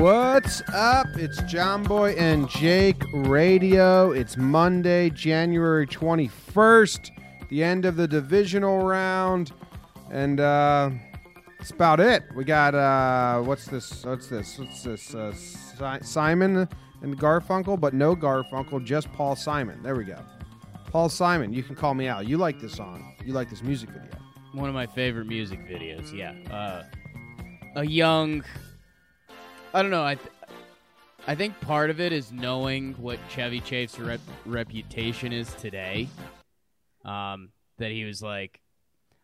What's up? It's John Boy and Jake Radio. It's Monday, January 21st, the end of the divisional round. And uh that's about it. We got uh what's this? What's this? What's this? Uh, si- Simon and Garfunkel, but no Garfunkel, just Paul Simon. There we go. Paul Simon, you can call me Al. You like this song. You like this music video. One of my favorite music videos. Yeah, uh, a young. I don't know. I, th- I think part of it is knowing what Chevy Chase's rep- reputation is today. Um, that he was like,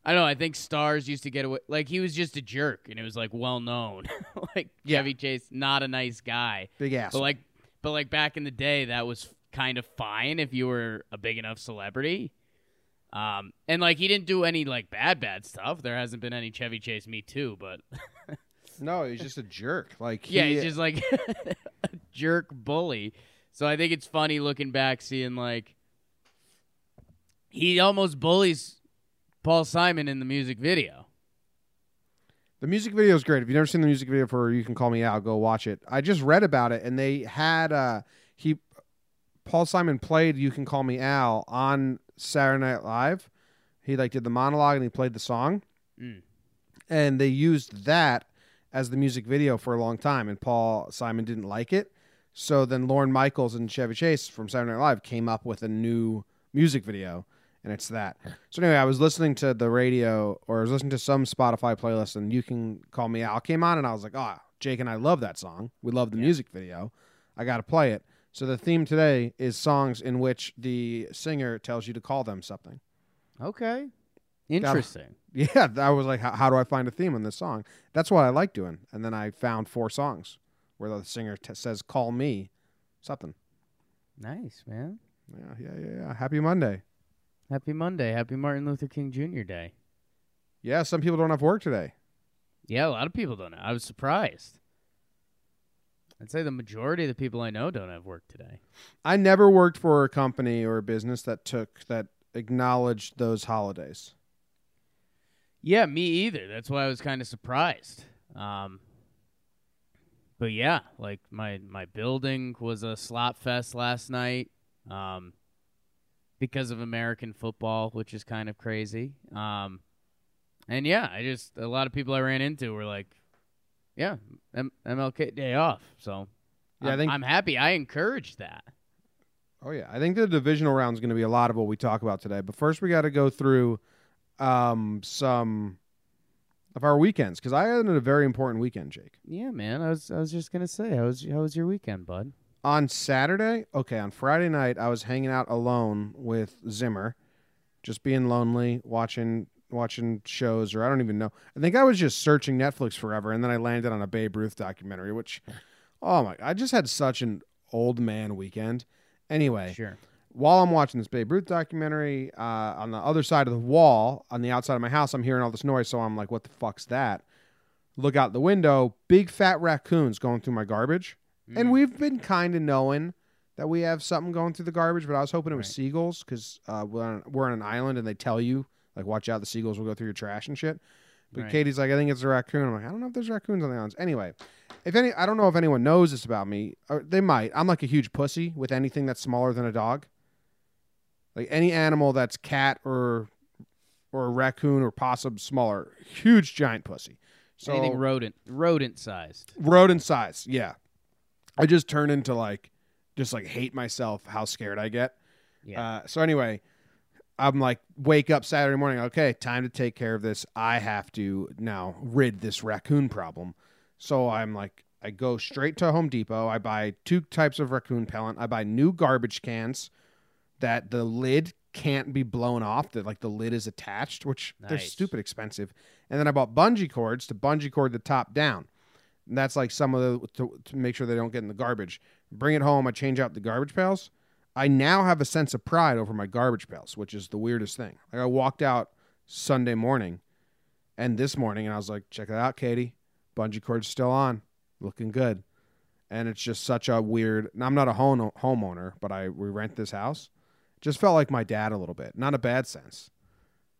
I don't know. I think stars used to get away. Like he was just a jerk, and it was like well known. like Yeah. Chevy Chase, not a nice guy. Big ass. But like, but like back in the day, that was kind of fine if you were a big enough celebrity. Um, and like he didn't do any like bad bad stuff. There hasn't been any Chevy Chase Me Too, but no, he's just a jerk. Like yeah, he's just like a jerk bully. So I think it's funny looking back, seeing like he almost bullies Paul Simon in the music video. The music video is great. If you've never seen the music video for "You Can Call Me Al," go watch it. I just read about it, and they had uh, he Paul Simon played "You Can Call Me Al" on Saturday Night Live. He like did the monologue and he played the song, Mm. and they used that as the music video for a long time. And Paul Simon didn't like it, so then Lorne Michaels and Chevy Chase from Saturday Night Live came up with a new music video, and it's that. So anyway, I was listening to the radio or I was listening to some Spotify playlist, and "You Can Call Me Al" came on, and I was like, "Oh, Jake and I love that song. We love the music video. I got to play it." So the theme today is songs in which the singer tells you to call them something. Okay, interesting. Yeah, I was like, how, how do I find a theme in this song? That's what I like doing. And then I found four songs where the singer t- says, "Call me," something. Nice man. Yeah, yeah, yeah, yeah. Happy Monday. Happy Monday. Happy Martin Luther King Jr. Day. Yeah, some people don't have work today. Yeah, a lot of people don't. I was surprised. I'd say the majority of the people I know don't have work today. I never worked for a company or a business that took that acknowledged those holidays. Yeah, me either. That's why I was kind of surprised. Um, but yeah, like my my building was a slot fest last night, um, because of American football, which is kind of crazy. Um, and yeah, I just a lot of people I ran into were like, "Yeah, M- MLK Day off." So Yeah, I I'm, think- I'm happy. I encouraged that. Oh yeah, I think the divisional round is going to be a lot of what we talk about today. But first, we got to go through um, some of our weekends because I had a very important weekend, Jake. Yeah, man. I was I was just gonna say, how was how was your weekend, bud? On Saturday, okay, on Friday night, I was hanging out alone with Zimmer, just being lonely, watching watching shows, or I don't even know. I think I was just searching Netflix forever, and then I landed on a Babe Ruth documentary, which, oh my, I just had such an old man weekend. Anyway, Sure. while I'm watching this Babe Ruth documentary, uh, on the other side of the wall, on the outside of my house, I'm hearing all this noise. So I'm like, what the fuck's that? Look out the window, big fat raccoons going through my garbage. Mm. And we've been kind of knowing that we have something going through the garbage, but I was hoping it was Right. seagulls because uh, we're, on, we're on an island and they tell you, like, watch out, the seagulls will go through your trash and shit. But Right. Katie's like, I think it's a raccoon. I'm like, I don't know if there's raccoons on the islands. Anyway, if any, I don't know if anyone knows this about me. Or they might. I'm like a huge pussy with anything that's smaller than a dog. Like any animal that's cat or or a raccoon or possum smaller, huge giant pussy. So Anything rodent rodent sized. rodent size, yeah. I just turn into like just like hate myself how scared I get. Yeah. Uh, so anyway, I'm like, wake up Saturday morning. Okay, time to take care of this. I have to now rid this raccoon problem. So I'm like, I go straight to Home Depot. I buy two types of raccoon pellet. I buy new garbage cans that the lid can't be blown off. That like the lid is attached, which they're stupid expensive. And then I bought bungee cords to bungee cord the top down. And that's like some of the to, to make sure they don't get in the garbage. Bring it home. I change out the garbage pails. I now have a sense of pride over my garbage pails, which is the weirdest thing. Like I walked out Sunday morning and this morning and I was like, check that out, Katie. Bungee cord's still on. Looking good. And it's just such a weird I'm not a home homeowner, but I we rent this house. Just felt like my dad a little bit. Not a bad sense.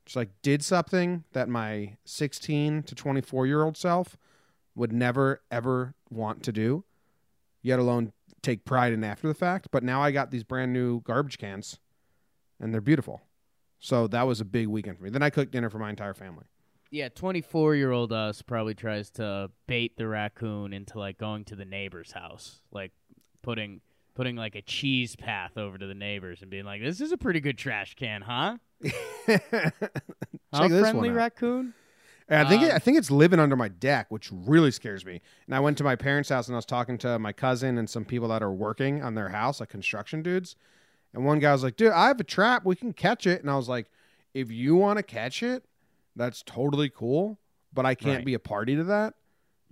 Just like did something that my 16 to 24 year old self would never ever want to do, yet alone take pride in after the fact. But now I got these brand new garbage cans, and they're beautiful. So that was a big weekend for me. Then I cooked dinner for my entire family. Yeah, 24 year old us probably tries to bait the raccoon into like going to the neighbor's house, like putting putting like a cheese path over to the neighbors and being like, "This is a pretty good trash can, huh? This friendly raccoon." And I think it, Um, I think it's living under my deck, which really scares me. And I went to my parents' house and I was talking to my cousin and some people that are working on their house, like construction dudes. And one guy was like, "Dude, I have a trap. We can catch it." And I was like, "If you want to catch it, that's totally cool, but I can't Right. be a party to that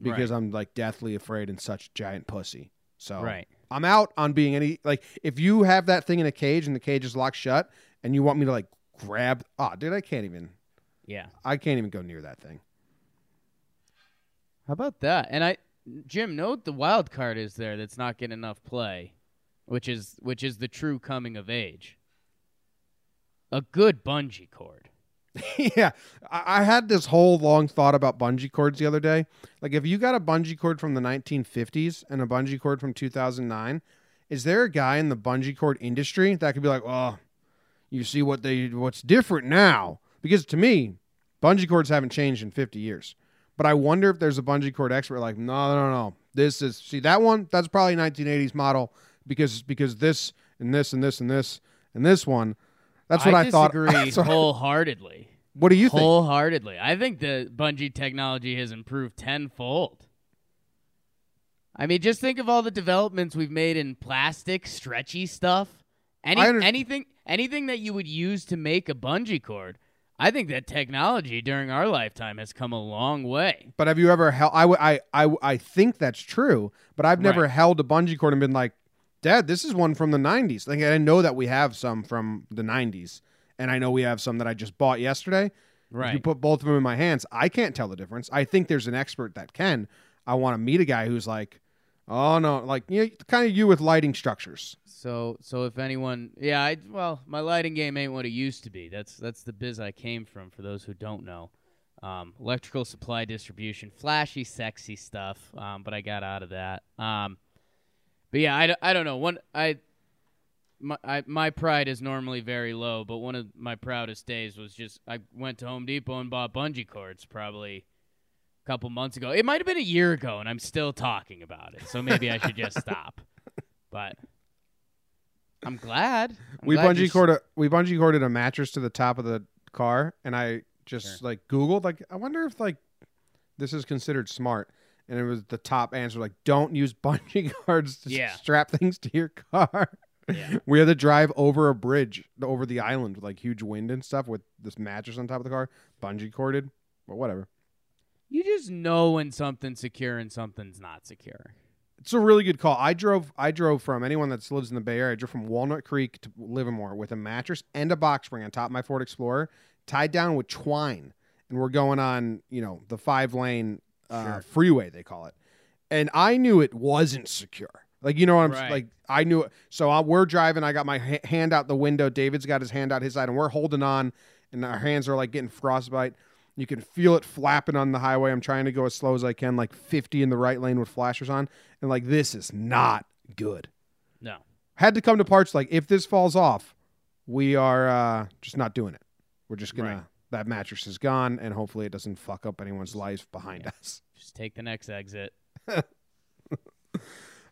because Right. I'm like deathly afraid and such giant pussy." So Right. I'm out on being any like if you have that thing in a cage and the cage is locked shut and you want me to like grab, oh, dude, I can't even. Yeah. I can't even go near that thing. How about that? And I, Jim, note the wild card is there that's not getting enough play, which is which is the true coming of age. A good bungee cord. yeah, I, I had this whole long thought about bungee cords the other day. Like, if you got a bungee cord from the 1950s and a bungee cord from 2009, is there a guy in the bungee cord industry that could be like, "Oh, you see what they what's different now?" Because to me, bungee cords haven't changed in 50 years. But I wonder if there's a bungee cord expert like, "No, no, no, this is see that one. That's probably 1980s model because because this and this and this and this and this one." That's what I, thought. disagree That's wholeheartedly. what do you think? wholeheartedly. I think the bungee technology has improved tenfold. I mean, just think of all the developments we've made in plastic, stretchy stuff. Any under- anything anything that you would use to make a bungee cord. I think that technology during our lifetime has come a long way. But have you ever held? I, w- I, I, I think that's true, but I've never Right. held a bungee cord and been like, Dad, this is one from the 90s. Like, I know that we have some from the 90s, and I know we have some that I just bought yesterday. If you put both of them in my hands, I can't tell the difference. I think there's an expert that can. I want to meet a guy who's like, oh, no, like, you know, kind of you with lighting structures. So so if anyone, yeah, I well, my lighting game ain't what it used to be. That's that's the biz I came from. For those who don't know, um, electrical supply distribution, flashy, sexy stuff. Um, but I got out of that. Um, but yeah, I, I don't know. One I my I, my pride is normally very low, but one of my proudest days was just I went to Home Depot and bought bungee cords probably a couple months ago. It might have been a year ago, and I'm still talking about it. So maybe I should just stop. But I'm glad. I'm we glad bungee you're corded we bungee corded a mattress to the top of the car, and I just Sure. like Googled like I wonder if like this is considered smart, and it was the top answer like don't use bungee cords to Yeah. strap things to your car. Yeah. we had to drive over a bridge over the island with like huge wind and stuff with this mattress on top of the car, bungee corded, but whatever. You just know when something's secure and something's not secure. It's a really good call. I drove. I drove from anyone that lives in the Bay Area. I drove from Walnut Creek to Livermore with a mattress and a box spring on top of my Ford Explorer, tied down with twine, and we're going on, you know, the five lane uh, Sure. freeway they call it. And I knew it wasn't secure. Like you know what I'm Right. like. I knew it. So I, we're driving. I got my ha- hand out the window. David's got his hand out his side, and we're holding on, and our hands are like getting frostbite. You can feel it flapping on the highway. I'm trying to go as slow as I can, like 50 in the right lane with flashers on, and like this is not good. No. Had to come to parts like if this falls off, we are uh, just not doing it. We're just gonna that mattress is gone, and hopefully it doesn't fuck up anyone's life behind us. Just take the next exit.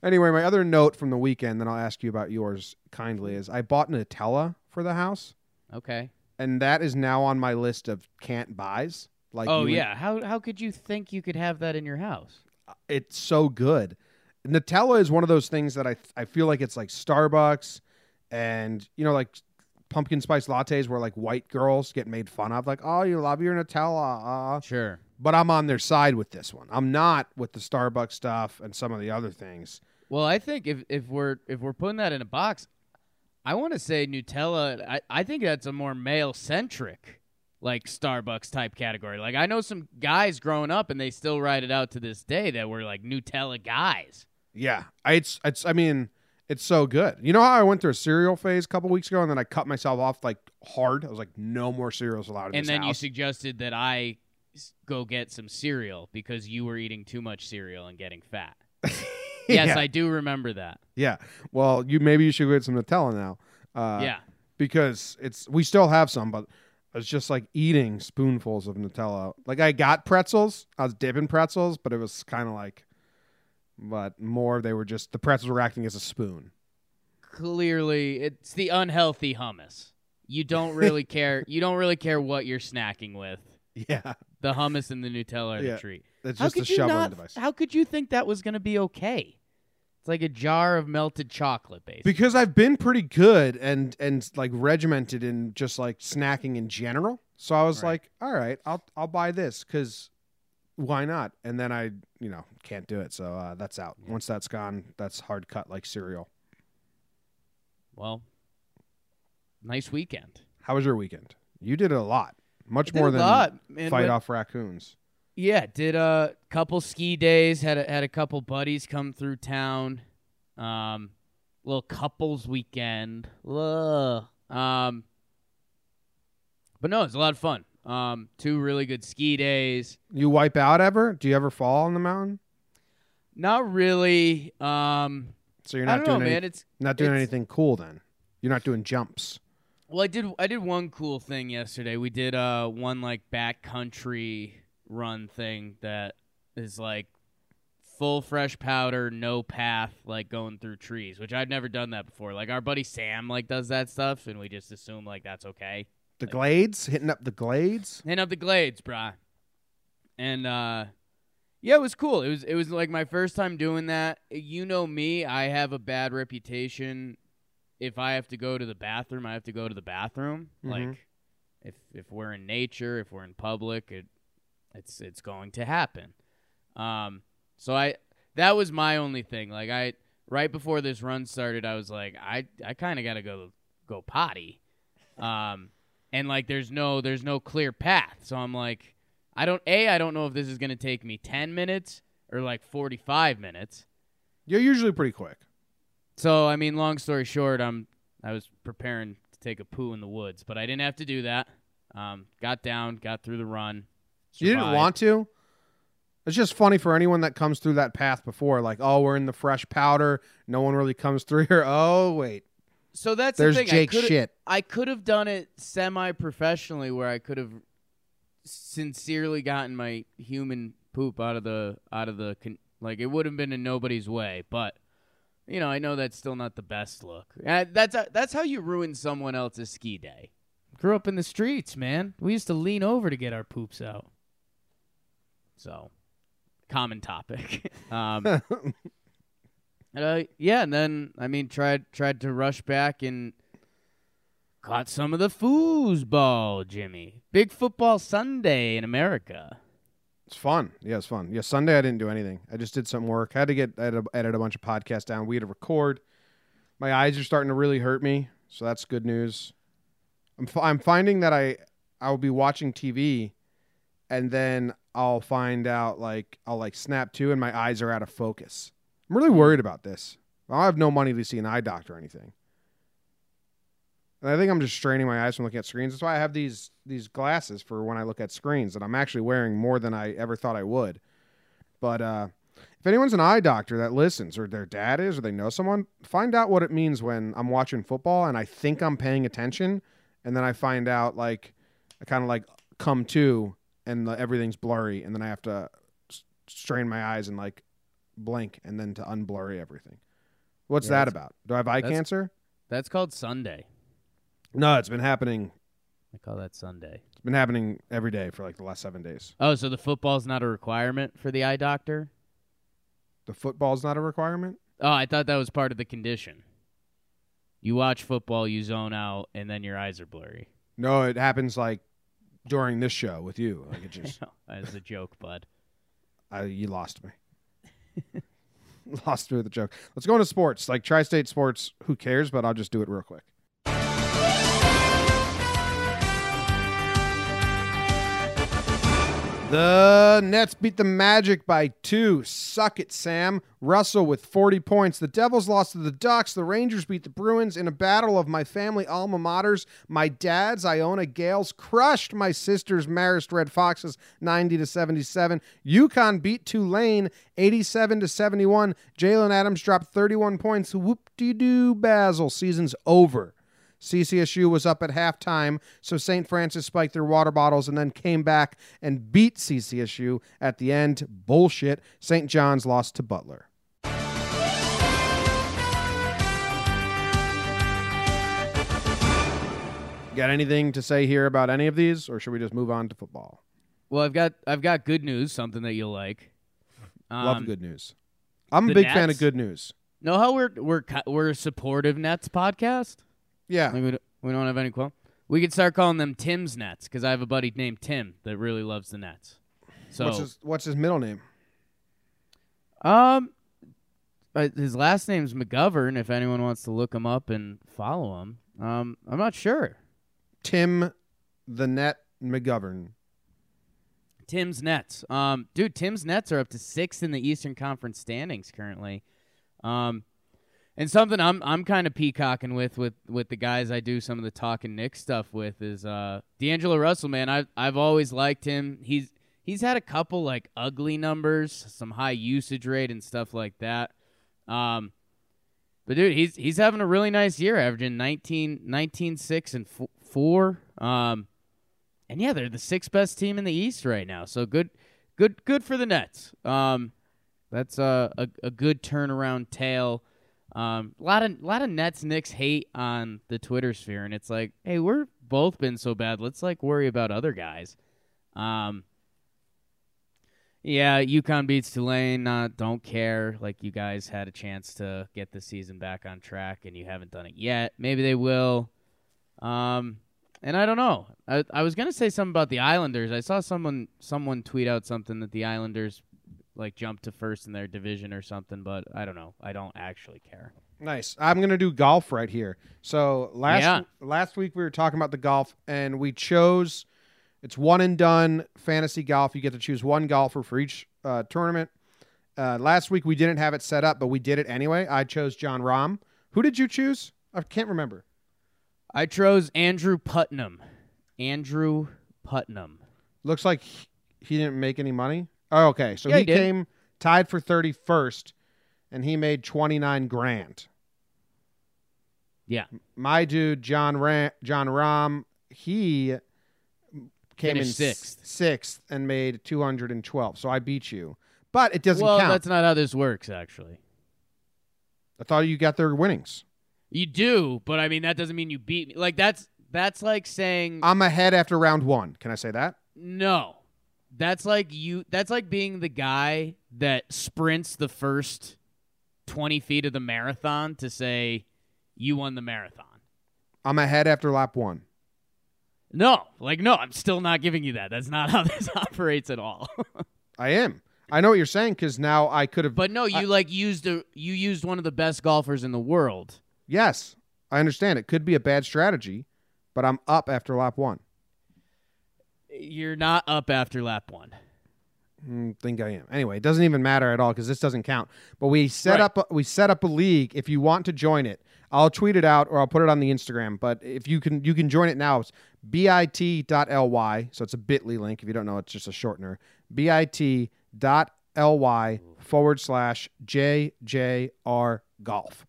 Anyway, my other note from the weekend, then I'll ask you about yours kindly, is I bought Nutella for the house. Okay. And that is now on my list of can't buys. Like, oh yeah, how how could you think you could have that in your house? it's so good. Nutella is one of those things that I I feel like it's like Starbucks, and you know like pumpkin spice lattes where like white girls get made fun of, like oh you love your Nutella, uh. Sure. but I'm on their side with this one. I'm not with the Starbucks stuff and some of the other things. Well, I think if if we're if we're putting that in a box, I want to say Nutella. I I think that's a more male centric. Like Starbucks type category. Like I know some guys growing up and they still ride it out to this day that were like Nutella guys. Yeah, I, it's it's. I mean, it's so good. You know how I went through a cereal phase a couple weeks ago, and then I cut myself off like hard. I was like, no more cereals allowed in and then you suggested that I go get some cereal because you were eating too much cereal and getting fat. yes, yeah. I do remember that. yeah. Well, you maybe you should get some Nutella now. Uh, yeah. because it's we still have some, but it's just like eating spoonfuls of Nutella. Like I got pretzels, I was dipping pretzels, but it was kind of like, but more they were just the pretzels were acting as a spoon. Clearly, it's the unhealthy hummus. You don't really care. You don't really care what you're snacking with. Yeah, The hummus and the Nutella are Yeah. the treat. it's How just a could you shoveling not? device. How could you think that was going to be okay? It's like a jar of melted chocolate, basically. because I've been pretty good and and like regimented in just like snacking in general. So I was Right. like, all right, I'll I'll buy this because why not? And then I you know can't do it, so uh, that's out. Once that's gone, that's hard cut like cereal. well, nice weekend. How was your weekend? You did a lot, much more than lot, man, fight but- off raccoons. Yeah, did a couple ski days. Had a, had a couple buddies come through town. Um, little couples weekend. Ugh. Um, but no, it's a lot of fun. Um, two really good ski days. You wipe out ever? Do you ever fall on the mountain? Not really. Um, So you're I not don't know, doing any- man. It's not doing it's- anything cool then. You're not doing jumps. Well, I did. I did one cool thing yesterday. We did uh one like backcountry run thing that is like full fresh powder, no path, like going through trees, which I've never done that before. Like our buddy Sam like does that stuff, and we just assume like that's okay. The glades, hitting up the glades. hitting up the glades, brah. And uh yeah, it was cool. It was it was like my first time doing that. You know me, I have a bad reputation. If I have to go to the bathroom, I have to go to the bathroom. Mhm. Like if if we're in nature, if we're in public, it it's it's going to happen. Um so I that was my only thing. Like I right before this run started, I was like I I kind of got to go go potty. Um and like there's no there's no clear path. So I'm like I don't a I don't know if this is going to take me 10 minutes or like 45 minutes. You're usually pretty quick. So I mean long story short, I'm I was preparing to take a poo in the woods, but I didn't have to do that. Um got down, got through the run. You didn't want to. It's just funny for anyone that comes through that path before, like, oh, we're in the fresh powder. No one really comes through here. Oh, wait, So that's there's the thing. Jake I shit. I could have done it semi professionally where I could have sincerely gotten my human poop out of the out of the con- like it would have been in nobody's way, but you know, I know that's still not the best look. Uh, that's that's how you ruin someone else's ski day. Grew up in the streets, man. We used to lean over to get our poops out. So, common topic. um, uh, yeah, and then I mean, tried tried to rush back and caught some of the foosball, Jimmy. Big football Sunday in America. It's fun. Yeah, it's fun. Yeah, Sunday I didn't do anything. I just did some work. I had to get I had to edit a bunch of podcasts down. We had to record. My eyes are starting to really hurt me, so that's good news. I'm f- I'm finding that I I'll be watching TV, and then I'll find out like I'll like snap to, and my eyes are out of focus. I'm really worried about this. I have no money to see an eye doctor or anything. And I think I'm just straining my eyes from looking at screens. That's why I have these these glasses for when I look at screens that I'm actually wearing more than I ever thought I would. But uh, if anyone's an eye doctor that listens, or their dad is, or they know someone, find out what it means when I'm watching football and I think I'm paying attention, and then I find out like I kind of like come to and the, everything's blurry, and then I have to strain my eyes and like blink, and then to unblurry everything. What's Yeah, that about? Do I have eye that's- cancer? That's called Sunday. No, it's been happening I call that Sunday. It's been happening every day for like the last seven days. Oh, so the football's not a requirement for the eye doctor? The football's not a requirement. Oh, I thought that was part of the condition. You watch football, you zone out, and then your eyes are blurry. No, it happens like during this show with you. Like it just, As a joke, bud. I, you lost me. lost me with the joke. Let's go into sports. Like tri-state sports, who cares? But I'll just do it real quick. The Nets beat the Magic by two. Suck it, Sam. Russell with 40 points. The Devils lost to the Ducks. The Rangers beat the Bruins in a battle of my family alma maters. My dad's Iona Gaels crushed my sister's Marist Red Foxes 90 to 77. UConn beat Tulane 87 to 71. Jalen Adams dropped 31 points. Whoop de doo, Basil. Season's over. CCSU was up at halftime, so St. Francis spiked their water bottles and then came back and beat CCSU at the end. Bullshit. St. John's lost to Butler. Got anything to say here about any of these, or should we just move on to football? Well, I've got I've got good news, something that you'll like. Love Um, good news. I'm a big fan of good news. Know how we're we're we're a supportive Nets podcast? Yeah. Like we, don't, we don't have any qualm. We could start calling them Tim's Nets because I have a buddy named Tim that really loves the Nets. So, what's his What's his middle name? um, uh, his last name's McGovern. If anyone wants to look him up and follow him, um, I'm not sure. Tim, the Net McGovern. Tim's Nets. Um, dude, Tim's Nets are up to sixth in the Eastern Conference standings currently. Um, and something I'm I'm kind of peacocking with with with the guys I do some of the talking Nick stuff with is uh D'Angelo Russell. Man, I've I've always liked him. He's he's had a couple like ugly numbers, some high usage rate and stuff like that. Um, but dude, he's he's having a really nice year, averaging 19, 19 6 and f- four. Um, and yeah, they're the sixth best team in the East right now. So good, good, good for the Nets. Um, that's a a, a good turnaround tale. Um, a lot of lot of Nets Knicks hate on the Twitter sphere, and it's like, hey, we're both been so bad. Let's like worry about other guys. Um, yeah, UConn beats Tulane. Not don't care. Like you guys had a chance to get the season back on track, and you haven't done it yet. Maybe they will. Um, and I don't know. I, I was gonna say something about the Islanders. I saw someone someone tweet out something that the Islanders like jump to first in their division or something, but I don't know. I don't actually care. Nice. I'm gonna do golf right here. So last Yeah. last week we were talking about the golf, and we chose it's one and done fantasy golf. You get to choose one golfer for each uh, tournament. Uh, last week we didn't have it set up, but we did it anyway. I chose Jon Rahm. Who did you choose? I can't remember. I chose Andrew Putnam. Andrew Putnam. Looks like he, he didn't make any money. Oh, okay. So Yeah, he, he came tied for 31st, and he made 29 grand. Yeah. my dude Jon Rahm, Jon Rahm, he came Finished in sixth. sixth and made 212. So I beat you, but it doesn't well, count. that's not how this works, actually. I thought you got their winnings. You do, but I mean that doesn't mean you beat me. Like that's that's like saying I'm ahead after round one. Can I say that? no. That's like you. That's like being the guy that sprints the first twenty feet of the marathon to say you won the marathon. I'm ahead after lap one. No, like no, I'm still not giving you that. That's not how this operates at all. I am. I know what you're saying because now I could have. but no, you like used a you used one of the best golfers in the world. yes, I understand. It could be a bad strategy, but I'm up after lap one. You're not up after lap one. Mm, think I am. Anyway, it doesn't even matter at all because this doesn't count. But we set Right. up a, we set up a league. If you want to join it, I'll tweet it out or I'll put it on the Instagram. But if you can, you can join it now. It's bit.ly. So it's a Bitly link. If you don't know, it's just a shortener. bit.ly forward slash JJR golf.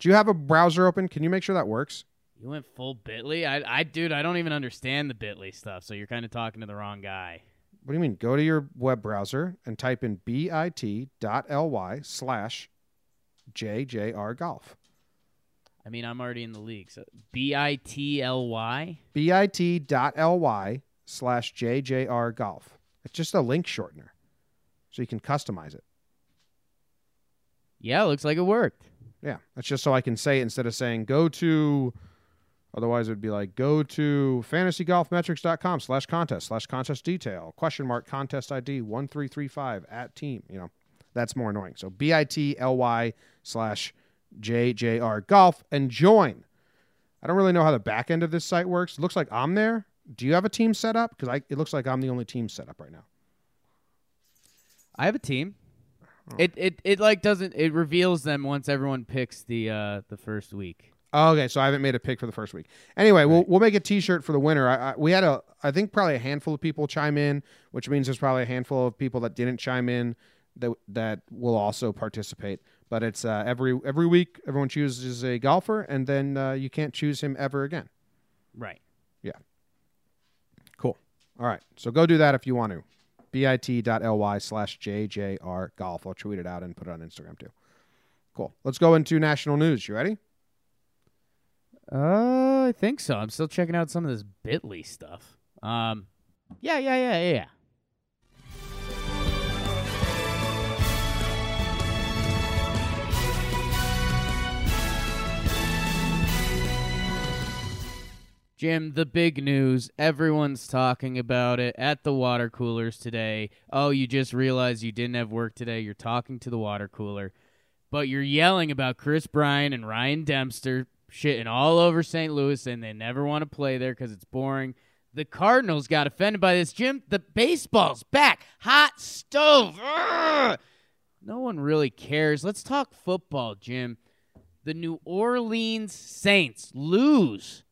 Do you have a browser open? Can you make sure that works? You went full Bitly. I, I, dude, I don't even understand the Bitly stuff. So you're kind of talking to the wrong guy. What do you mean? Go to your web browser and type in bit.ly slash JJR golf. I mean, I'm already in the league. So B I T L Y. bit.ly slash JJR golf. It's just a link shortener. So you can customize it. Yeah, looks like it worked. Yeah. That's just so I can say it instead of saying go to otherwise it would be like go to fantasygolfmetrics.com slash contest slash contest detail question mark contest ID one three three five at team. You know, that's more annoying. So B-I-T-L-Y slash JJR golf and join. I don't really know how the back end of this site works. It looks like I'm there. Do you have a team set up? Because it looks like I'm the only team set up right now. I have a team. It it it like doesn't it reveals them once everyone picks the uh the first week. Oh, okay, so I haven't made a pick for the first week. Anyway, we'll we'll make a T-shirt for the winner. I, I, we had a, I think probably a handful of people chime in, which means there's probably a handful of people that didn't chime in that that will also participate. But it's uh, every every week, everyone chooses a golfer, and then uh, you can't choose him ever again. Right. Yeah. Cool. All right, so go do that if you want to. bit.ly slash jjr golf. I'll tweet it out and put it on Instagram too. Cool. Let's go into national news. You ready? Uh, I think so. I'm still checking out some of this Bitly stuff. Um, yeah, yeah, yeah, yeah, yeah. Jim, the big news. Everyone's talking about it at the water coolers today. Oh, you just realized you didn't have work today. You're talking to the water cooler, but you're yelling about Kris Bryant and Ryan Dempster shitting all over St. Louis, and they never want to play there because it's boring. The Cardinals got offended by this. Jim, the baseball's back. Hot stove. Ugh! No one really cares. Let's talk football, Jim. The New Orleans Saints lose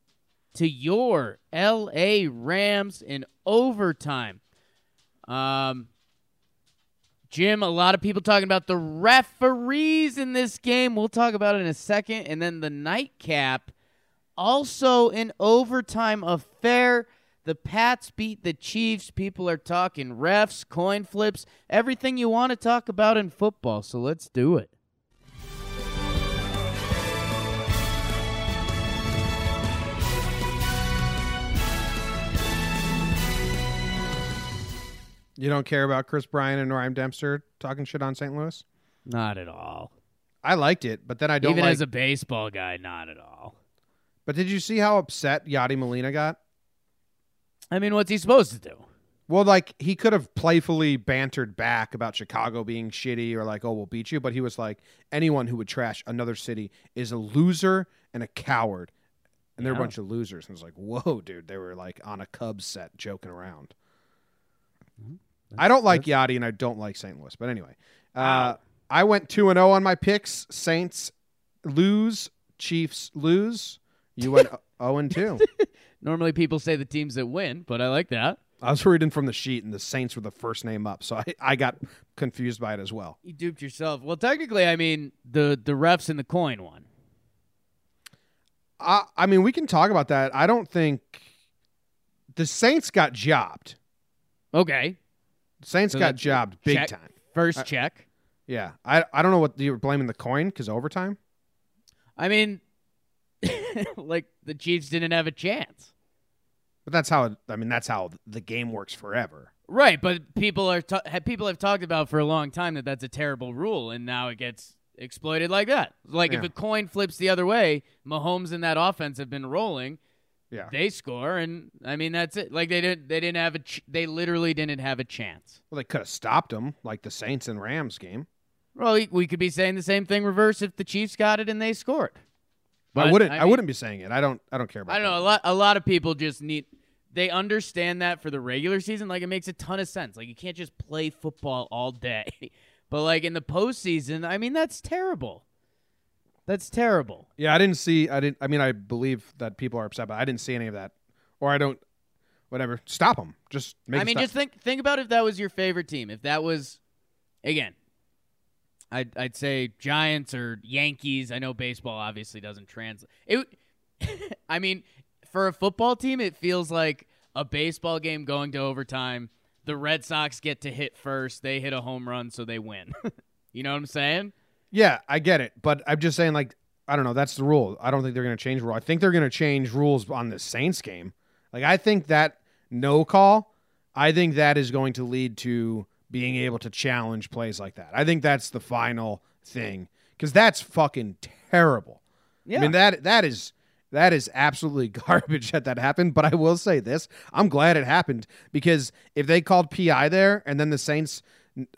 to your LA Rams in overtime. Um, Jim, a lot of people talking about the referees in this game. We'll talk about it in a second. And then the nightcap, also an overtime affair. The Pats beat the Chiefs. People are talking refs, coin flips, everything you want to talk about in football. So let's do it. You don't care about Kris Bryant and Ryan Dempster talking shit on St. Louis? Not at all. I liked it, but then I don't Even like. as a baseball guy, not at all. but did you see how upset Yadi Molina got? I mean, what's he supposed to do? Well, like he could have playfully bantered back about Chicago being shitty or like, oh, we'll beat you. But he was like, anyone who would trash another city is a loser and a coward. And they're a bunch of losers. And it's like, whoa, dude. They were like on a Cubs set joking around. Mm-hmm. I don't like Yadi and I don't like St. Louis. But anyway, uh, I went 2 and 0 on my picks. Saints lose, Chiefs lose. You went 0 and 2. Normally, people say the teams that win, but I like that. I was reading from the sheet, and the Saints were the first name up, so I, I got confused by it as well. You duped yourself. Well, technically, I mean the the refs and the coin won. I, I mean, we can talk about that. I don't think the Saints got jobbed. Okay, Saints So got jobbed big check. time. first Uh, check. Yeah, I I don't know what you were blaming the coin because overtime. I mean, like the Chiefs didn't have a chance. But that's how it, I mean that's how the game works forever. Right, but people are ta- people have talked about for a long time that that's a terrible rule, and now it gets exploited like that. Like if Yeah. a coin flips the other way, Mahomes and that offense have been rolling. Yeah, They score, and I mean that's it. Like they didn't they didn't have a ch- they literally didn't have a chance. well they could have stopped them like the Saints and Rams game. Well, we- could be saying the same thing reverse if the Chiefs got it and they scored. I wouldn't I, mean, wouldn't be saying it. I don't I don't care about. I don't know. A lot a lot of people just need they understand that for the regular season. Like it makes a ton of sense. Like you can't just play football all day. But like in the postseason, I mean that's terrible. That's terrible. Yeah, I didn't see. I didn't. I mean, I believe that people are upset, but I didn't see any of that, or I don't. Whatever. Stop them. Just make. I mean, just think think about if that was your favorite team. If that was, again, I'd I'd say Giants or Yankees. I know baseball obviously doesn't translate. It. I mean, for a football team, it feels like a baseball game going to overtime. The Red Sox get to hit first. They hit a home run, so they win. you know what I'm saying? Yeah, I get it, but I'm just saying, like, I don't know. That's the rule. I don't think they're going to change the rule. I think they're going to change rules on the Saints game. Like I think that no call, I think that is going to lead to being able to challenge plays like that. I think that's the final thing because that's fucking terrible. Yeah. I mean that that is that is absolutely garbage that that happened. But I will say this: I'm glad it happened because if they called PI there and then the Saints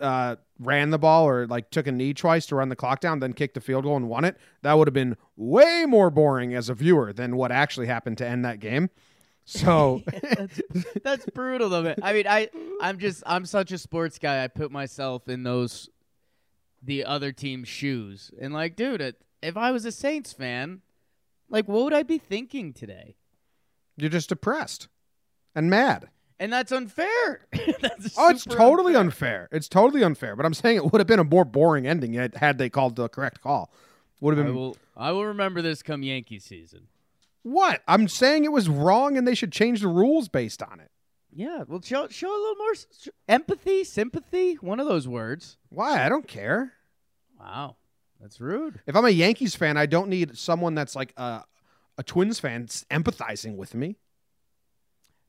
uh, ran the ball or like took a knee twice to run the clock down, then kicked the field goal and won it, that would have been way more boring as a viewer than what actually happened to end that game. So That's brutal though, man. I mean, I I'm just I'm such a sports guy. I put myself in those the other team's shoes, and like, dude, if I was a Saints fan, like, what would I be thinking today? you're just depressed and mad. And that's unfair. that's Oh, it's totally unfair. unfair. It's totally unfair. But I'm saying it would have been a more boring ending had they called the correct call. Would have I been will I will remember this come Yankee season. what? I'm saying it was wrong and they should change the rules based on it. Yeah, well, show show a little more s- empathy, sympathy, one of those words. Why? I don't care. Wow, that's rude. If I'm a Yankees fan, I don't need someone that's like a, a Twins fan empathizing with me.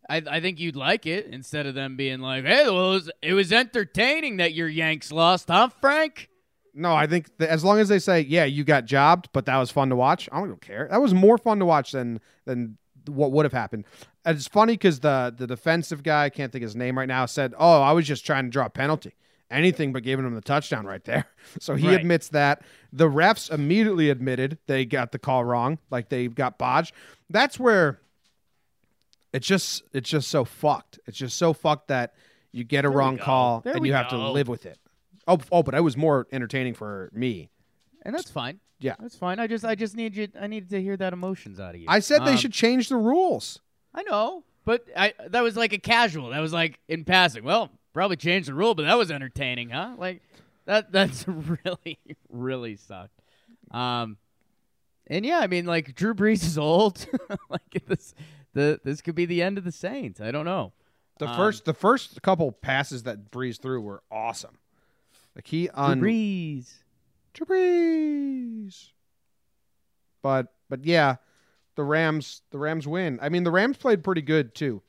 I, I think you'd like it instead of them being like, "Hey, well, it was, it was entertaining that your Yanks lost, huh, Frank?" No, I think that as long as they say, "Yeah, you got jobbed, but that was fun to watch," I don't care. That was more fun to watch than than what would have happened. And it's funny because the the defensive guy, I can't think of his name right now, said, "Oh, I was just trying to draw a penalty." Anything but giving him the touchdown right there. So he Right. admits that. The refs immediately admitted they got the call wrong, like they got bodged. That's where it's just it's just so fucked. It's just so fucked that you get a There wrong call There and you have to live with it. Oh, oh, but it was more entertaining for me. And that's fine. Yeah. That's fine. I just I just need you. I needed to hear that emotions out of you. I said they Um, should change the rules. I know, but I that was like a casual. That was like in passing. Well, probably change the rule, but that was entertaining, huh? Like that. That's really really sucked. Um, and yeah, I mean, like Drew Brees is old. like this, the this could be the end of the Saints. I don't know. The Um, first the first couple passes that breezed through were awesome. Like he on Brees. Drew But but yeah, the Rams the Rams win. I mean the Rams played pretty good too.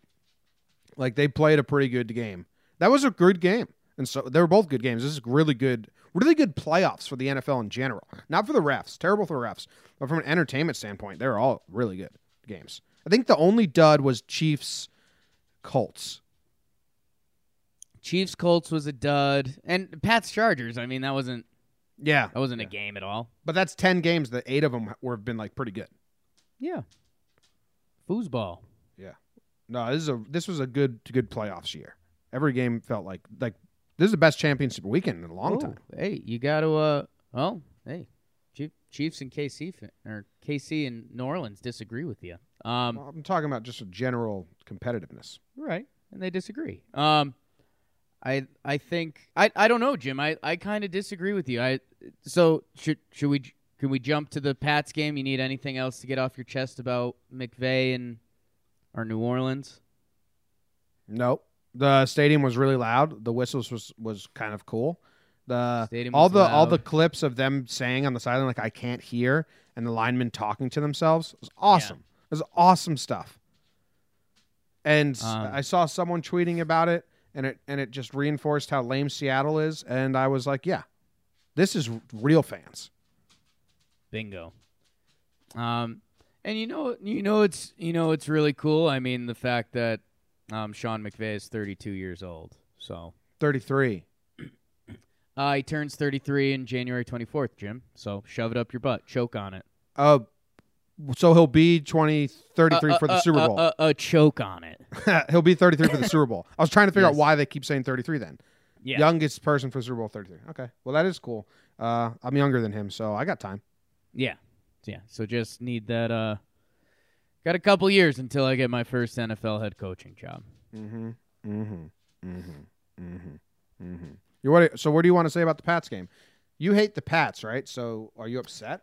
Like they played a pretty good game. That was a good game. And so they were both good games. This is really good really good playoffs for the NFL in general. Not for the refs. Terrible for the refs. But from an entertainment standpoint, they're all really good games. I think the only dud was Chiefs Colts. Chiefs Colts was a dud, and Pats Chargers. I mean, that wasn't Yeah. that wasn't a game at all. But that's 10 games The 8 of them were have been like pretty good. Yeah. Foosball. Yeah. No, this is a this was a good good playoffs year. Every game felt like like this is the best championship weekend in a long Oh, time. Hey, you got to. Uh, well, hey, Chief, Chiefs and KC or KC and New Orleans disagree with you. Um, Well, I'm talking about just a general competitiveness. right, and they disagree. Um, I I think I I don't know, Jim. I I kind of disagree with you. I so should should we can we jump to the Pats game? You need anything else to get off your chest about McVay and or New Orleans? Nope. The stadium was really loud. The whistles was was kind of cool. The Stadium all the all the clips of them saying on the sideline like I can't hear and the linemen talking to themselves was awesome. It was awesome stuff. And Um, I saw someone tweeting about it and it and it just reinforced how lame Seattle is and I was like, yeah. This is real fans. Bingo. Um, and you know, you know, it's you know, it's really cool. I mean, the fact that um, Sean McVay is 32 years old. So 33. Uh, he turns 33 in January 24th, Jim. So shove it up your butt, choke on it. Uh so he'll be 20 33 Uh, for the uh, Super uh, Bowl. Uh, uh, choke on it. he'll be 33 for the Super Bowl. I was trying to figure out why they keep saying 33 then. Yeah. Youngest person for Super Bowl 33. Okay. Well, that is cool. Uh, I'm younger than him, so I got time. Yeah. Yeah. So just need that. Uh, got a couple years until I get my first NFL head coaching job. Mm-hmm. Mm-hmm. Mm-hmm. Mm-hmm. Mm-hmm. You what? So, what do you want to say about the Pats game? You hate the Pats, right? So, are you upset?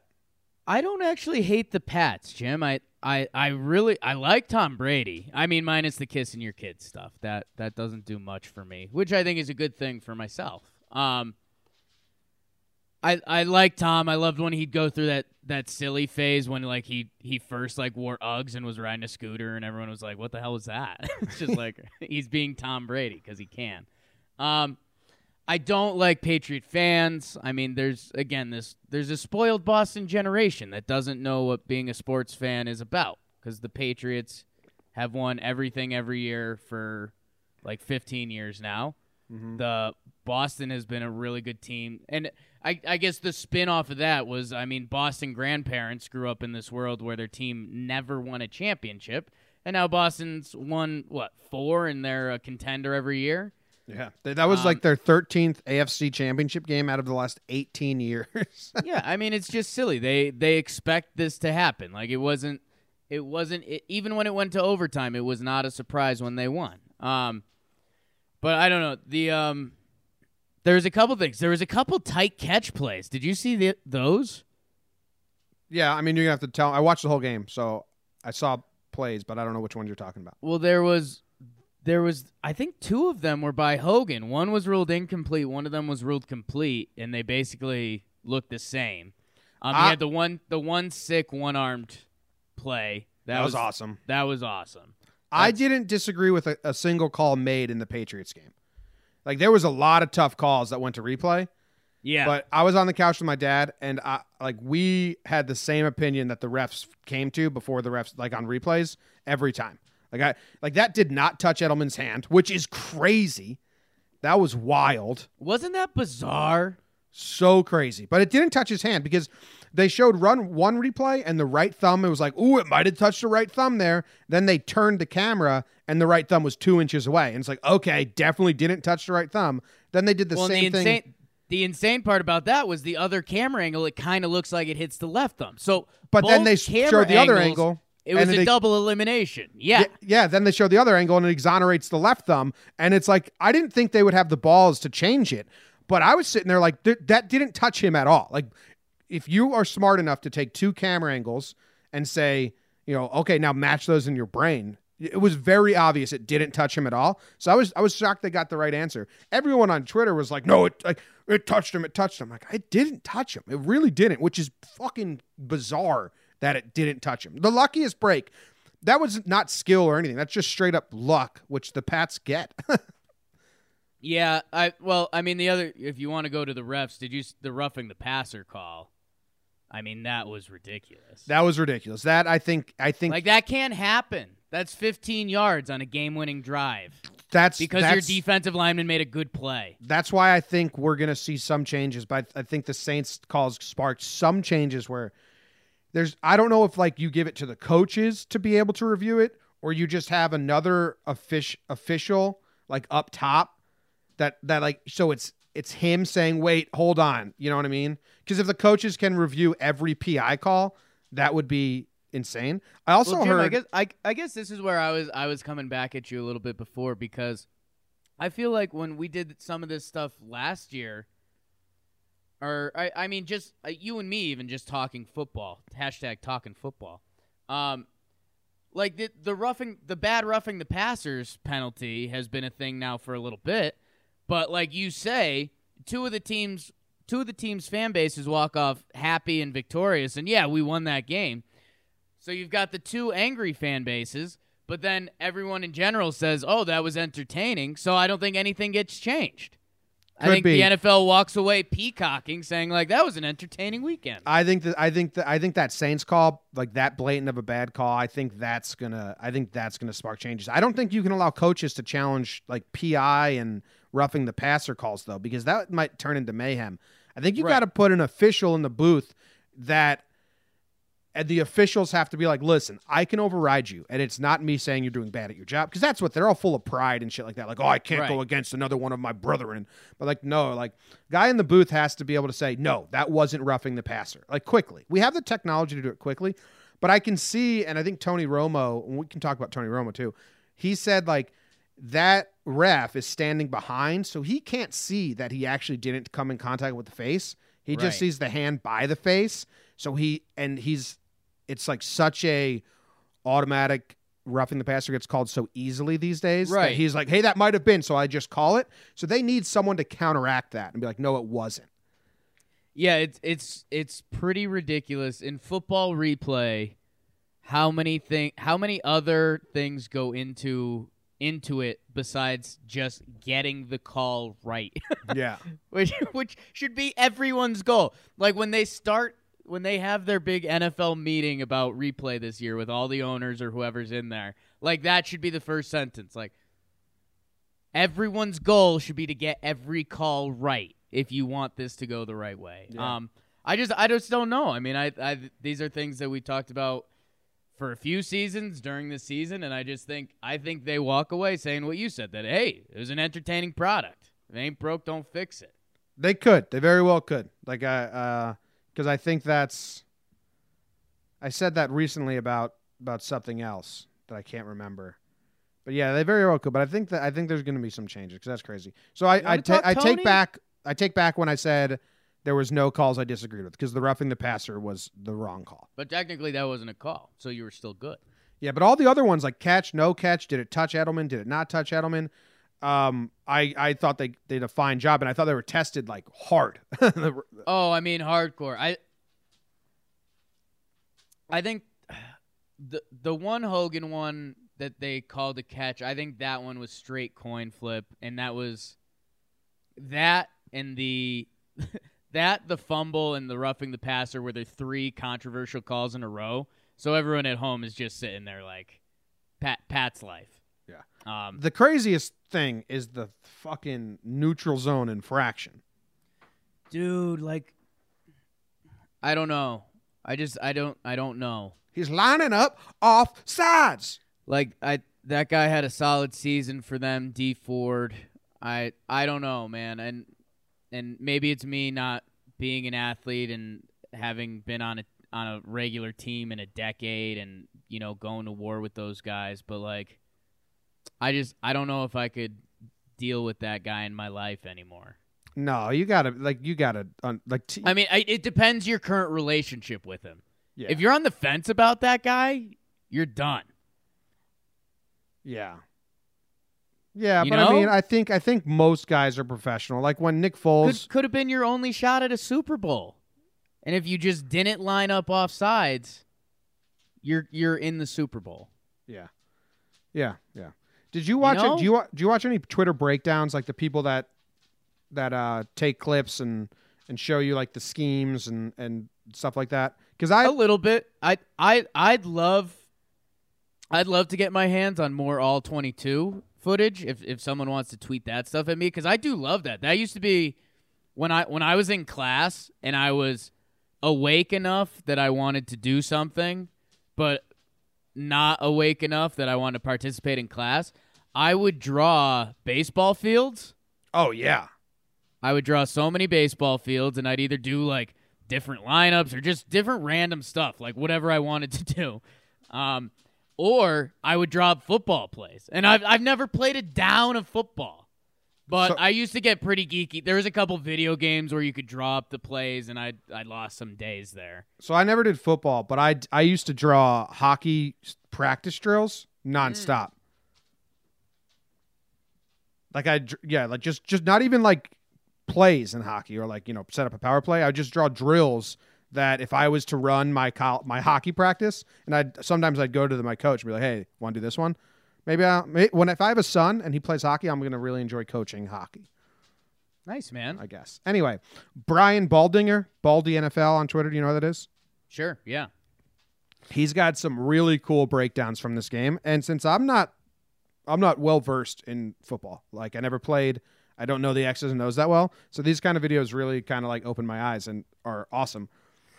I don't actually hate the Pats, Jim. I, I, I really I like Tom Brady. I mean, minus the kissing your kids stuff. That that doesn't do much for me, which I think is a good thing for myself. Um, I I like Tom. I loved when he'd go through that that silly phase when like he he first like wore Uggs and was riding a scooter and everyone was like, "What the hell was that?" it's just like he's being Tom Brady because he can. Um, I don't like Patriot fans. I mean, there's again this there's a spoiled Boston generation that doesn't know what being a sports fan is about because the Patriots have won everything every year for like 15 years now. Mm-hmm. The Boston has been a really good team, and I, I guess the spin off of that was, I mean, Boston grandparents grew up in this world where their team never won a championship, and now Boston's won what four, and they're a contender every year. Yeah, that was Um, like their 13th AFC Championship game out of the last 18 years. yeah, I mean it's just silly. They they expect this to happen. Like it wasn't it wasn't it, even when it went to overtime, it was not a surprise when they won. Um but I don't know. The um there's a couple things. There was a couple tight catch plays. Did you see the, those? yeah, I mean you're gonna have to tell. I watched the whole game, so I saw plays, but I don't know which ones you're talking about. Well, there was there was I think two of them were by Hogan. One was ruled incomplete, one of them was ruled complete, and they basically looked the same. Um, he I- had the one the one sick one armed play. That, That, was, awesome. That was awesome. I That's- didn't disagree with a, a single call made in the Patriots game. Like there was a lot of tough calls that went to replay, Yeah. but I was on the couch with my dad, and I like we had the same opinion that the refs came to before the refs like on replays every time. Like I like that did not touch Edelman's hand, which is crazy. That was wild. wasn't that bizarre? so crazy. But it didn't touch his hand because they showed run one replay and the right thumb. It was like, ooh, it might have touched the right thumb there. Then they turned the camera and the right thumb was two inches away. And it's like, okay, definitely didn't touch the right thumb. Then they did the well, same the thing. insane the insane part about that was the other camera angle. It kind of looks like it hits the left thumb. So, But then they showed the other angles, angle, It was and a they- double elimination. Yeah. Yeah, yeah, then they show the other angle and it exonerates the left thumb. And it's like, I didn't think they would have the balls to change it. But I was sitting there like, th- that didn't touch him at all. Like, if you are smart enough to take two camera angles and say, you know, okay, now match those in your brain. It was very obvious it didn't touch him at all. So I was I was shocked they got the right answer. Everyone on Twitter was like, "No, it like it touched him. It touched him." Like, it didn't touch him. It really didn't, which is fucking bizarre that it didn't touch him. The luckiest break that was not skill or anything. That's just straight up luck, which the Pats get. Yeah, I well, I mean the other if you want to go to the refs, did you the roughing the passer call? I mean that was ridiculous. that was ridiculous. That I think I think like that can't happen. That's 15 yards on a game-winning drive that's because your defensive lineman made a good play. That's why I think we're gonna see some changes. But I think the Saints calls sparked some changes where there's I don't know if like you give it to the coaches to be able to review it, or you just have another offic- official like up top that that like so it's it's him saying wait hold on you know what I mean because if the coaches can review every PI call that would be insane. I also well, Jim, heard I guess I, I guess this is where I was I was coming back at you a little bit before because I feel like when we did some of this stuff last year, or I, I mean just uh, you and me even just talking football hashtag talking football, um, like the the roughing the bad roughing the passers penalty has been a thing now for a little bit, but like you say, two of the teams two of the teams fan bases walk off happy and victorious, and yeah, we won that game. So you've got the two angry fan bases, but then everyone in general says, "Oh, that was entertaining." So I don't think anything gets changed. I think be. the NFL walks away peacocking, saying like that was an entertaining weekend. I think that I think that I think that Saints call, like that blatant of a bad call, I think that's gonna I think that's gonna spark changes. I don't think you can allow coaches to challenge like PI and roughing the passer calls though, because that might turn into mayhem. I think you Right. got to put an official in the booth that and the officials have to be like, listen, I can override you, and it's not me saying you're doing bad at your job because that's what they're all full of pride and shit like that. Like, oh, I can't go against another one of my brethren. But like, no, like, guy in the booth has to be able to say, no, that wasn't roughing the passer, like quickly. We have the technology to do it quickly, but I can see, and I think Tony Romo, and we can talk about Tony Romo too. He said like that ref is standing behind, so he can't see that he actually didn't come in contact with the face. He Right. just sees the hand by the face. So he and he's it's like such a automatic roughing the passer gets called so easily these days. that Right. he's like, hey, that might have been, so I just call it. So they need someone to counteract that and be like, no, it wasn't. Yeah, it's it's it's pretty ridiculous in football replay. How many thing? How many other things go into into it besides just getting the call right? Yeah. which which should be everyone's goal. Like when they start when they have their big NFL meeting about replay this year with all the owners or whoever's in there. Like that should be the first sentence. Like everyone's goal should be to get every call right if you want this to go the right way. Yeah. Um I just I just don't know. I mean, I, I these are things that we talked about for a few seasons during the season, and I just think I think they walk away saying what you said that hey, it was an entertaining product. If it ain't broke, don't fix it. They could. They very well could. Like I, uh, because I think that's. I said that recently about about something else that I can't remember, but yeah, they very well could. But I think that I think there's going to be some changes because that's crazy. So I I, wanna ta- I take back I take back when I said there was no calls I disagreed with because the roughing the passer was the wrong call. But technically, that wasn't a call, so you were still good. Yeah, but all the other ones like catch, no catch, did it touch Edelman? Did it not touch Edelman? Um, I I thought they did a fine job, and I thought they were tested like hard. Oh, I mean hardcore. I I think the the one Hogan one that they called a catch, I think that one was straight coin flip and that was that and the that the fumble and the roughing the passer were the three controversial calls in a row. So everyone at home is just sitting there like Pat Pat's life. Yeah. Um the craziest thing is the fucking neutral zone infraction. dude, like I don't know. I just I don't I don't know. He's lining up off sides. Like I that guy had a solid season for them, Dee Ford. I I don't know, man. And and maybe it's me not being an athlete and having been on a on a regular team in a decade and you know going to war with those guys, but like I just I don't know if I could deal with that guy in my life anymore. No, you gotta like you gotta un, like. T- I mean, I, it depends your current relationship with him. yeah, If you're on the fence about that guy, you're done. yeah, yeah. You but I mean. I think I think most guys are professional. Like when Nick Foles, could could have been your only shot at a Super Bowl. And if you just didn't line up off sides, you're you're in the Super Bowl. yeah, yeah, yeah. Did you watch know? it? Do you do you watch any Twitter breakdowns like the people that that uh take clips and and show you like the schemes and and stuff like that? Because I a little bit. I I I'd love I'd love to get my hands on more all 22 footage if if someone wants to tweet that stuff at me cuz I do love that. That used to be when I when I was in class and I was awake enough that I wanted to do something but not awake enough that I wanted to participate in class. I would draw baseball fields oh yeah, I would draw so many baseball fields, and I'd either do like different lineups or just different random stuff, like whatever I wanted to do. Um, or I would draw up football plays, and I've I've never played a down of football, but So- I used to get pretty geeky. There was a couple video games where you could draw up the plays, and I I lost some days there. So I never did football, but I I used to draw hockey practice drills nonstop. Like I yeah, like just just not even like plays in hockey or like you know set up a power play. I would just draw drills that if I was to run my col- my hockey practice, and I sometimes I'd go to the, my coach and be like, hey, want to do this one? Maybe I when if I have a son and he plays hockey, I'm gonna really enjoy coaching hockey. Nice man. I guess. Anyway, Brian Baldinger, Baldy NFL on Twitter. Do you know who that is? Sure, yeah. he's got some really cool breakdowns from this game and since i'm not i'm not well versed in football. Like i never played. I don't know the x's and o's that well. So these kind of videos really kind of like open my eyes and are awesome.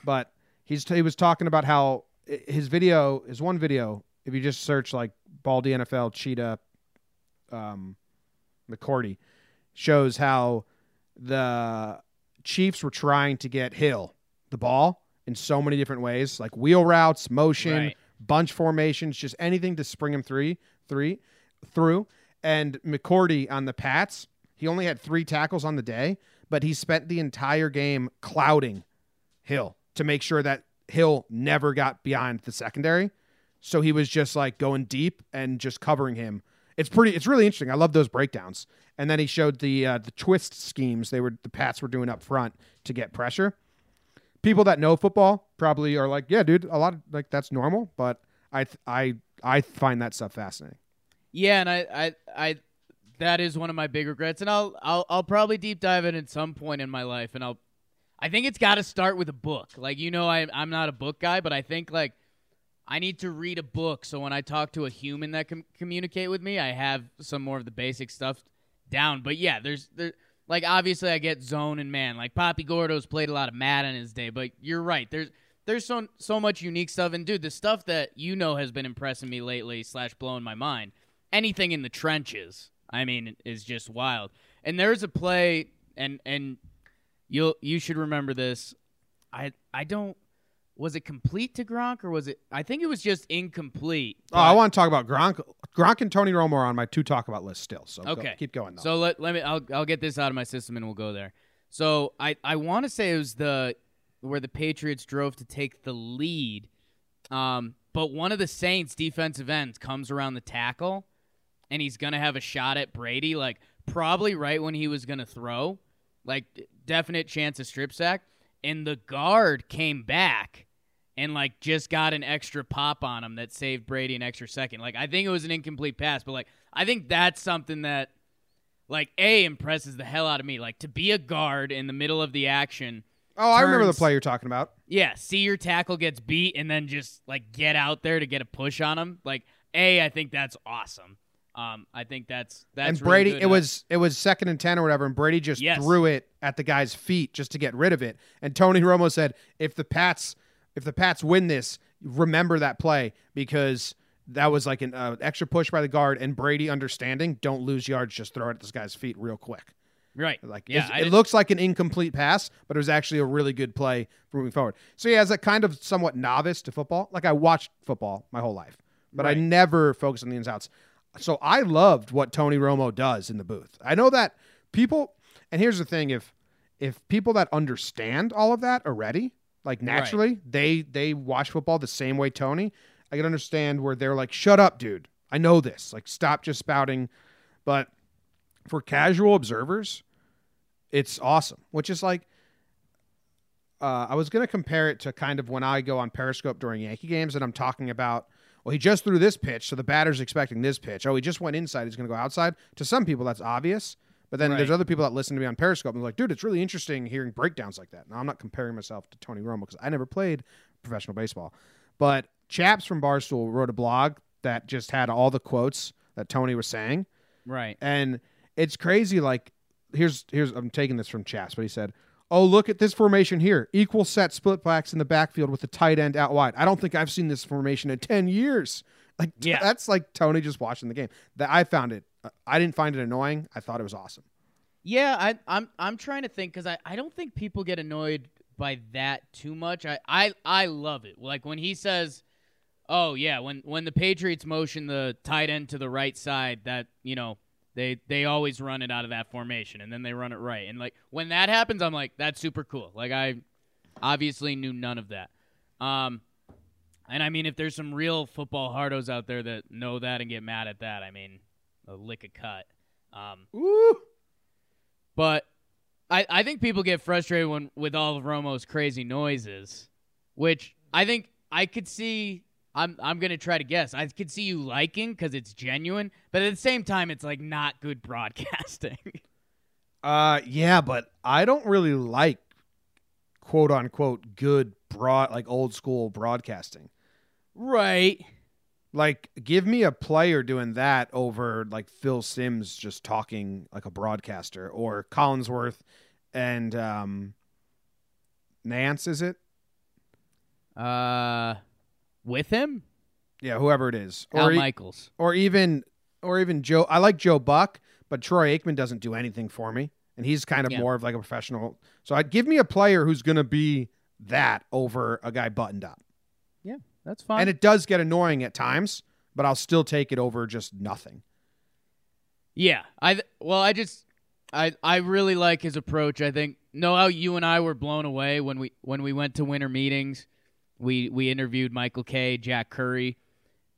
But he's he was talking about how his video his one video if you just search like baldy nfl cheetah um McCourty shows how the chiefs were trying to get hill the ball in so many different ways, like wheel routes, motion, Right. bunch formations, just anything to spring him three, three, through. And McCourty on the Pats, he only had three tackles on the day, but he spent the entire game clouding Hill to make sure that Hill never got beyond the secondary. So he was just like going deep and just covering him. It's pretty. It's really interesting. I love those breakdowns. And then he showed the uh, the twist schemes they were the Pats were doing up front to get pressure. people that know football probably are like, yeah, dude, a lot of like that's normal. But I th- I I find that stuff fascinating. Yeah, and I, I, I, that is one of my big regrets, and I'll, I'll, I'll probably deep dive it at some point in my life, and I'll, I think it's got to start with a book. Like you know, I, I'm not a book guy, but I think like I need to read a book so when I talk to a human that can communicate with me, I have some more of the basic stuff down. But yeah, there's there, like obviously I get zone and man. Like Poppy Gordo's played a lot of Madden in his day, but you're right. There's there's so so much unique stuff, and dude, the stuff that you know has been impressing me lately slash blowing my mind. Anything in the trenches, I mean, is just wild. And there's a play, and and you'll you should remember this. I I don't. Was it complete to Gronk or was it? I think it was just incomplete. Oh, I want to talk about Gronk. Gronk and Tony Romo are on my two talk about list still. So go- Okay. keep going though. So let, let me I'll I'll get this out of my system and we'll go there. So I I want to say it was the where the Patriots drove to take the lead. Um but one of the Saints defensive ends comes around the tackle and he's going to have a shot at Brady like probably right when he was going to throw. Like definite chance of strip sack and the guard came back and like just got an extra pop on him that saved Brady an extra second. Like I think it was an incomplete pass, but like I think that's something that like A impresses the hell out of me. Like to be a guard in the middle of the action. oh, I remember the play you're talking about. Yeah, see your tackle gets beat and then just like get out there to get a push on him. Like A, I think that's awesome. Um, I think that's that's and really Brady, good. it was it was second and ten or whatever, and Brady just Yes. threw it at the guy's feet just to get rid of it. And Tony Romo said, "If the Pats, if the Pats win this, remember that play because that was like an uh, extra push by the guard, and Brady understanding, don't lose yards, just throw it at this guy's feet real quick. right. Like yeah, it looks like an incomplete pass, but it was actually a really good play for moving forward. So yeah, as a kind of somewhat novice to football, like I watched football my whole life, but I never focused on the ins outs. So I loved what Tony Romo does in the booth. I know that people, and here's the thing: if if people that understand all of that already, like naturally, they they watch football the same way Tony. I can understand where they're like, "Shut up, dude! I know this. Like, stop just spouting." But for casual observers, it's awesome. Which is like, uh, I was going to compare it to kind of when I go on Periscope during Yankee games and I'm talking about, well, he just threw this pitch, so the batter's expecting this pitch. Oh, he just went inside, he's going to go outside. To some people, that's obvious. But then there's other people that listen to me on Periscope and they're like, dude, it's really interesting hearing breakdowns like that. Now, I'm not comparing myself to Tony Romo because I never played professional baseball. But Chaps from Barstool wrote a blog that just had all the quotes that Tony was saying. right. And it's crazy. Like, here's here's I'm taking this from Chaps, but he said, "Oh, look at this formation here: equal set split backs in the backfield with the tight end out wide. I don't think I've seen this formation in ten years. Like, Yeah. that's like Tony just watching the game. That I found it. uh, I didn't find it annoying. I thought it was awesome. Yeah, I, I'm I'm trying to think because I, I don't think people get annoyed by that too much. I, I I love it. Like when he says, "Oh yeah," when when the Patriots motion the tight end to the right side, that you know they they always run it out of that formation, and then they run it right. And like when that happens, I'm like, that's super cool. Like I obviously knew none of that. Um, and I mean, if there's some real football hardos out there that know that and get mad at that, I mean, a lick a cut. Um, Ooh. but I, I think people get frustrated when with all of Romo's crazy noises, which I think I could see. I'm I'm gonna try to guess. I could see you liking because it's genuine, but at the same time, it's like not good broadcasting. Uh, yeah, but I don't really like quote unquote good broad like old school broadcasting. right. Like, give me a player doing that over like Phil Simms just talking like a broadcaster or Collinsworth and um, Nantz, is it? Uh, with him, Yeah, whoever it is, Al or e- Michaels. or even or even Joe. I like Joe Buck, but Troy Aikman doesn't do anything for me, and he's kind of Yeah. more of like a professional. So I'd give me a player who's going to be that over a guy buttoned up, Yeah, that's fine. and it does get annoying at times, but I'll still take it over just nothing. Yeah, I well, I just I I really like his approach. I think know how you and I were blown away when we when we went to winter meetings. We we interviewed Michael Kay, Jack Curry,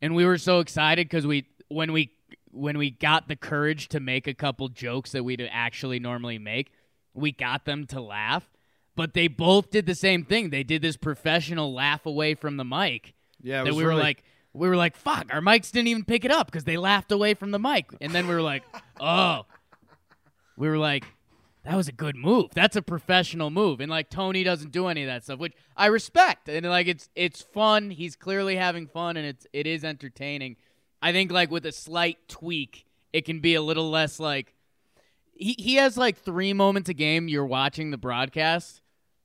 and we were so excited because we when we when we got the courage to make a couple jokes that we'd actually normally make, we got them to laugh. but they both did the same thing. They did this professional laugh away from the mic. Yeah, that we were really- like, we were like, fuck, our mics didn't even pick it up because they laughed away from the mic, and then we were like, oh, we were like, that was a good move. That's a professional move, and like Tony doesn't do any of that stuff, which I respect, and like it's it's fun. He's clearly having fun, and it's it is entertaining. I think like with a slight tweak, it can be a little less like he he has like three moments a game. You're watching the broadcast,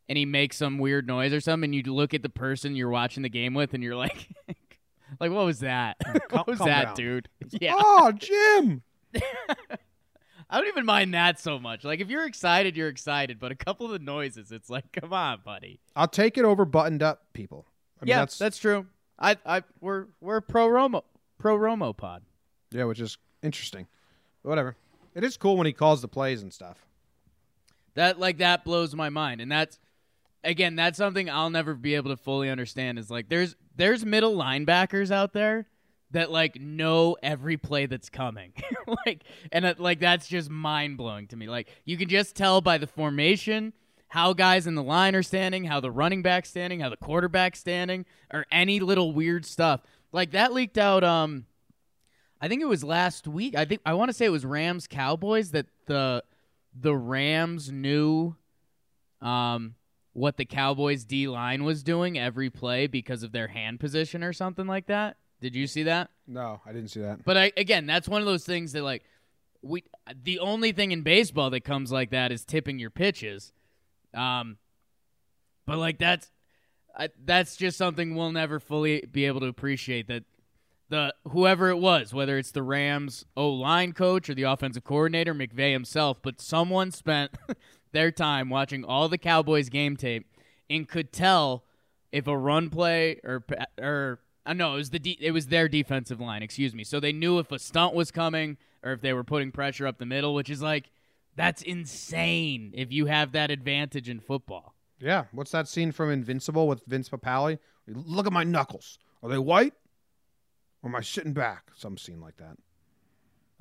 and he makes some weird noise or something, and you look at the person you're watching the game with, and you're like, like what was that? what was that, down. dude? Yeah, Oh, Jim. I don't even mind that so much. Like if you're excited, you're excited, but a couple of the noises, it's like, come on, buddy. I'll take it over buttoned up people. I mean, yeah, that's, that's true. I I we're we're pro Romo pro Romo pod. yeah, which is interesting. Whatever. It is cool when he calls the plays and stuff. That like that blows my mind, and that's again that's something I'll never be able to fully understand. Is like there's there's middle linebackers out there that like know every play that's coming, like and it, like that's just mind blowing to me. Like you can just tell by the formation how guys in the line are standing, how the running back's standing, how the quarterback's standing, or any little weird stuff. Like that leaked out. Um, I think it was last week. I think I want to say it was Rams Cowboys that the the Rams knew um what the Cowboys D line was doing every play because of their hand position or something like that. Did you see that? No, I didn't see that. But I, again, that's one of those things that like we the only thing in baseball that comes like that is tipping your pitches. Um but like that's I, that's just something we'll never fully be able to appreciate that the whoever it was, whether it's the Rams O line coach or the offensive coordinator McVay himself, but someone spent their time watching all the Cowboys game tape and could tell if a run play or or uh, no, it was the de- it was their defensive line. Excuse me. So they knew if a stunt was coming or if they were putting pressure up the middle, which is like that's insane. If you have that advantage in football, Yeah. What's that scene from Invincible with Vince Papale? Look at my knuckles. Are they white? Or am I sitting back? Some scene like that.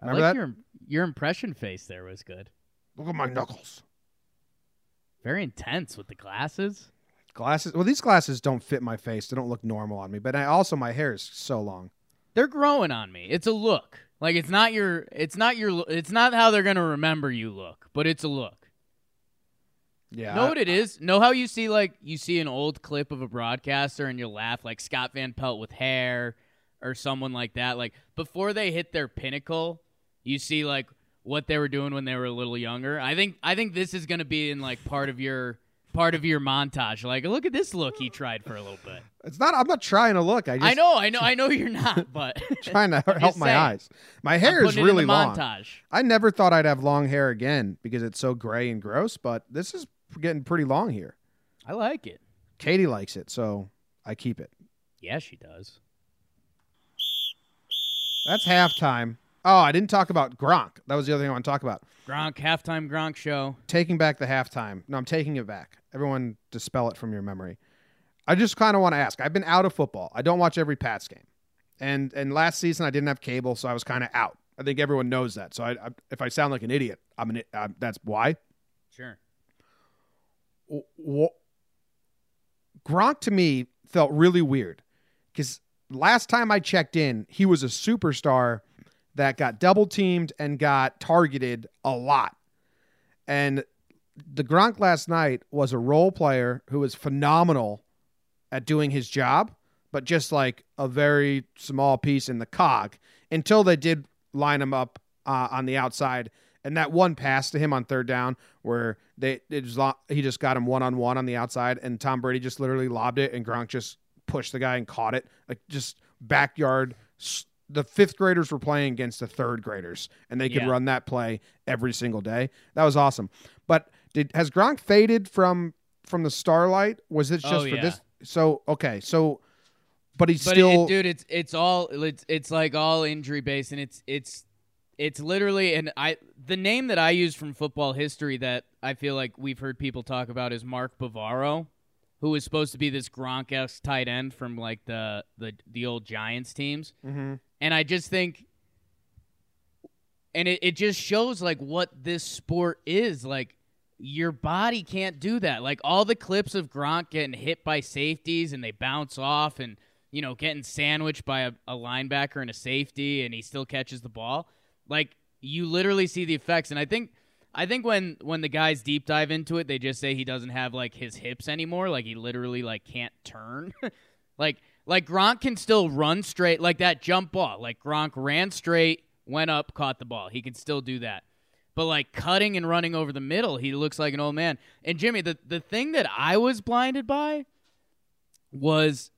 I Remember like that? your your impression face there was good. Look at my knuckles. Very intense with the glasses. Glasses. Well, these glasses don't fit my face. They don't look normal on me. But I also my hair is so long. They're growing on me. It's a look. Like it's not your it's not your it's not how they're going to remember you look, but it's a look. Yeah. know what it is? Know how you see like you see an old clip of a broadcaster and you'll laugh like Scott Van Pelt with hair or someone like that. Like before they hit their pinnacle, you see like what they were doing when they were a little younger. I think I think this is gonna be in like part of your part of your montage. Like, look at this look he tried for a little bit. It's not. I'm not trying to look. I just I know, I know, I know you're not, but trying to help my saying. eyes. My hair is really long. montage. I never thought I'd have long hair again because it's so gray and gross. But this is getting pretty long here. I like it. Katie likes it, so I keep it. Yeah, she does. That's halftime. Oh, I didn't talk about Gronk. That was the other thing I want to talk about. Gronk halftime Gronk show. Taking back the halftime. No, I'm taking it back. Everyone, dispel it from your memory. I just kind of want to ask. I've been out of football. I don't watch every Pats game, and and last season I didn't have cable, so I was kind of out. I think everyone knows that. So I, I, if I sound like an idiot, I'm an. i- Uh, that's why. Sure. w- w- Gronk to me felt really weird because last time I checked in, he was a superstar that got double teamed and got targeted a lot. And the Gronk last night was a role player who was phenomenal at doing his job, but just like a very small piece in the cog until they did line him up uh, on the outside. And that one pass to him on third down where they it was lo- he just got him one on one on the outside, and Tom Brady just literally lobbed it, and Gronk just pushed the guy and caught it like just backyard. The fifth graders were playing against the third graders, and they could Yeah. run that play every single day. That was awesome. But did has Gronk faded from from the starlight? Was it just Oh, for yeah. this? So okay, so but he's But still it, dude, it's it's all it's it's like all injury based, and it's it's it's literally and I the name that I use from football history that I feel like we've heard people talk about is Mark Bavaro, who was supposed to be this Gronk esque tight end from like the the the old Giants teams, Mhm. and I just think. And it, it just shows like what this sport is like your body can't do that. Like all the clips of Gronk getting hit by safeties and they bounce off and you know getting sandwiched by a, a linebacker and a safety and he still catches the ball. Like you literally see the effects and I think I think when when the guys deep dive into it, they just say he doesn't have like his hips anymore. Like he literally like can't turn. like like Gronk can still run straight like that jump ball. Like Gronk ran straight, went up, caught the ball. He can still do that. But like cutting and running over the middle, he looks like an old man. And Jimmy, the the thing that I was blinded by was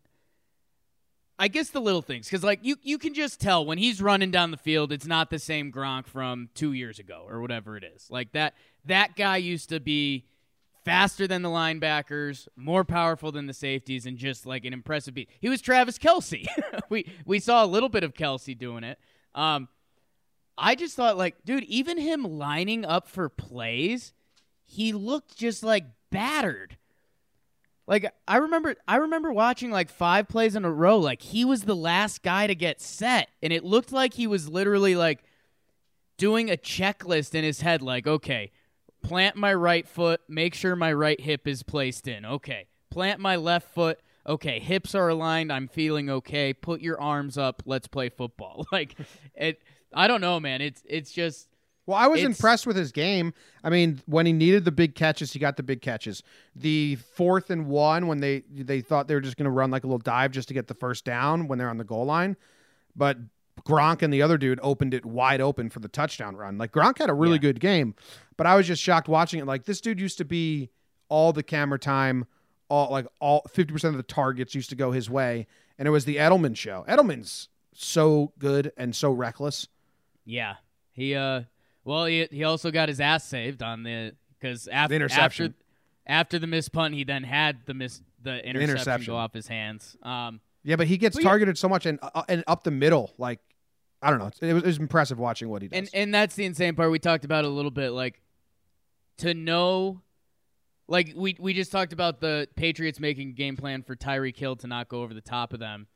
I guess the little things cuz like you you can just tell when he's running down the field it's not the same Gronk from 2 years ago or whatever it is. Like that that guy used to be faster than the linebackers, more powerful than the safeties and just like an impressive beat. He was Travis Kelce. we we saw a little bit of Kelce doing it. Um I just thought like, dude, even him lining up for plays, he looked just like battered. Like I remember I remember watching like 5 plays in a row like he was the last guy to get set and it looked like he was literally like doing a checklist in his head like, okay, plant my right foot, make sure my right hip is placed in. Okay. Plant my left foot. Okay, hips are aligned. I'm feeling okay. Put your arms up. Let's play football. Like it I don't know, man. It's it's just Well, I was impressed with his game. I mean, when he needed the big catches, he got the big catches. The fourth and one, when they they thought they were just going to run like a little dive just to get the first down when they're on the goal line, but Gronk and the other dude opened it wide open for the touchdown run. Like Gronk had a really Yeah. good game, but I was just shocked watching it. Like this dude used to be all the camera time, all like all fifty percent of the targets used to go his way, and it was the Edelman show. Edelman's so good and so reckless. Yeah, he uh, well, he he also got his ass saved on the because after the interception. after after the miss punt, he then had the miss the interception, interception. go off his hands. Um, Yeah, but he gets But yeah- targeted so much and uh, and up the middle. Like I don't know, it was, it was impressive watching what he does. and and that's the insane part. We talked about a little bit, like to know. Like we we just talked about the Patriots making game plan for Tyreek Hill to not go over the top of them.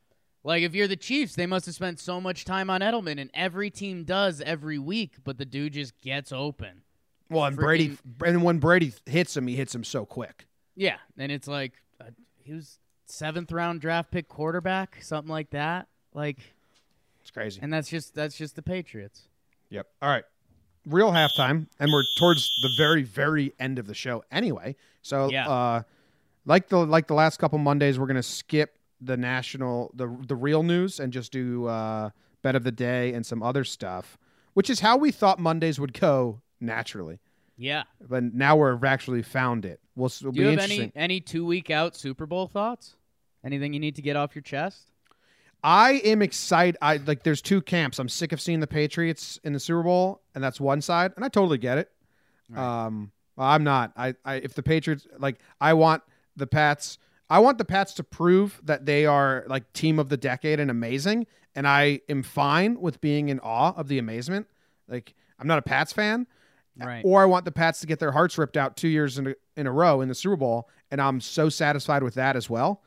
Like if you're the Chiefs, they must have spent so much time on Edelman, and every team does every week, but the dude just gets open. well, and Brady, and when Brady hits him, he hits him so quick. Yeah, and it's like uh, he was seventh round draft pick quarterback, something like that. Like, It's crazy. and that's just that's just the Patriots. Yep. All right. Real halftime, and we're towards the very, very end of the show anyway. So, Yeah. uh, like the like the last couple Mondays, we're gonna skip the national, the the real news, and just do uh, bet of the day and some other stuff, which is how we thought Mondays would go naturally. Yeah. But now we've actually found it. We'll, it'll Do be you have any any two week out Super Bowl thoughts? Anything you need to get off your chest? I am excited. I like. There's two camps. I'm sick of seeing the Patriots in the Super Bowl, and that's one side, and I totally get it. Um, well, I'm not. I, I if the Patriots like, I want the Pats. I want the Pats to prove that they are like team of the decade and amazing, and I am fine with being in awe of the amazement. Like, I'm not a Pats fan, Right. or I want the Pats to get their hearts ripped out two years in a, in a row in the Super Bowl, and I'm so satisfied with that as well.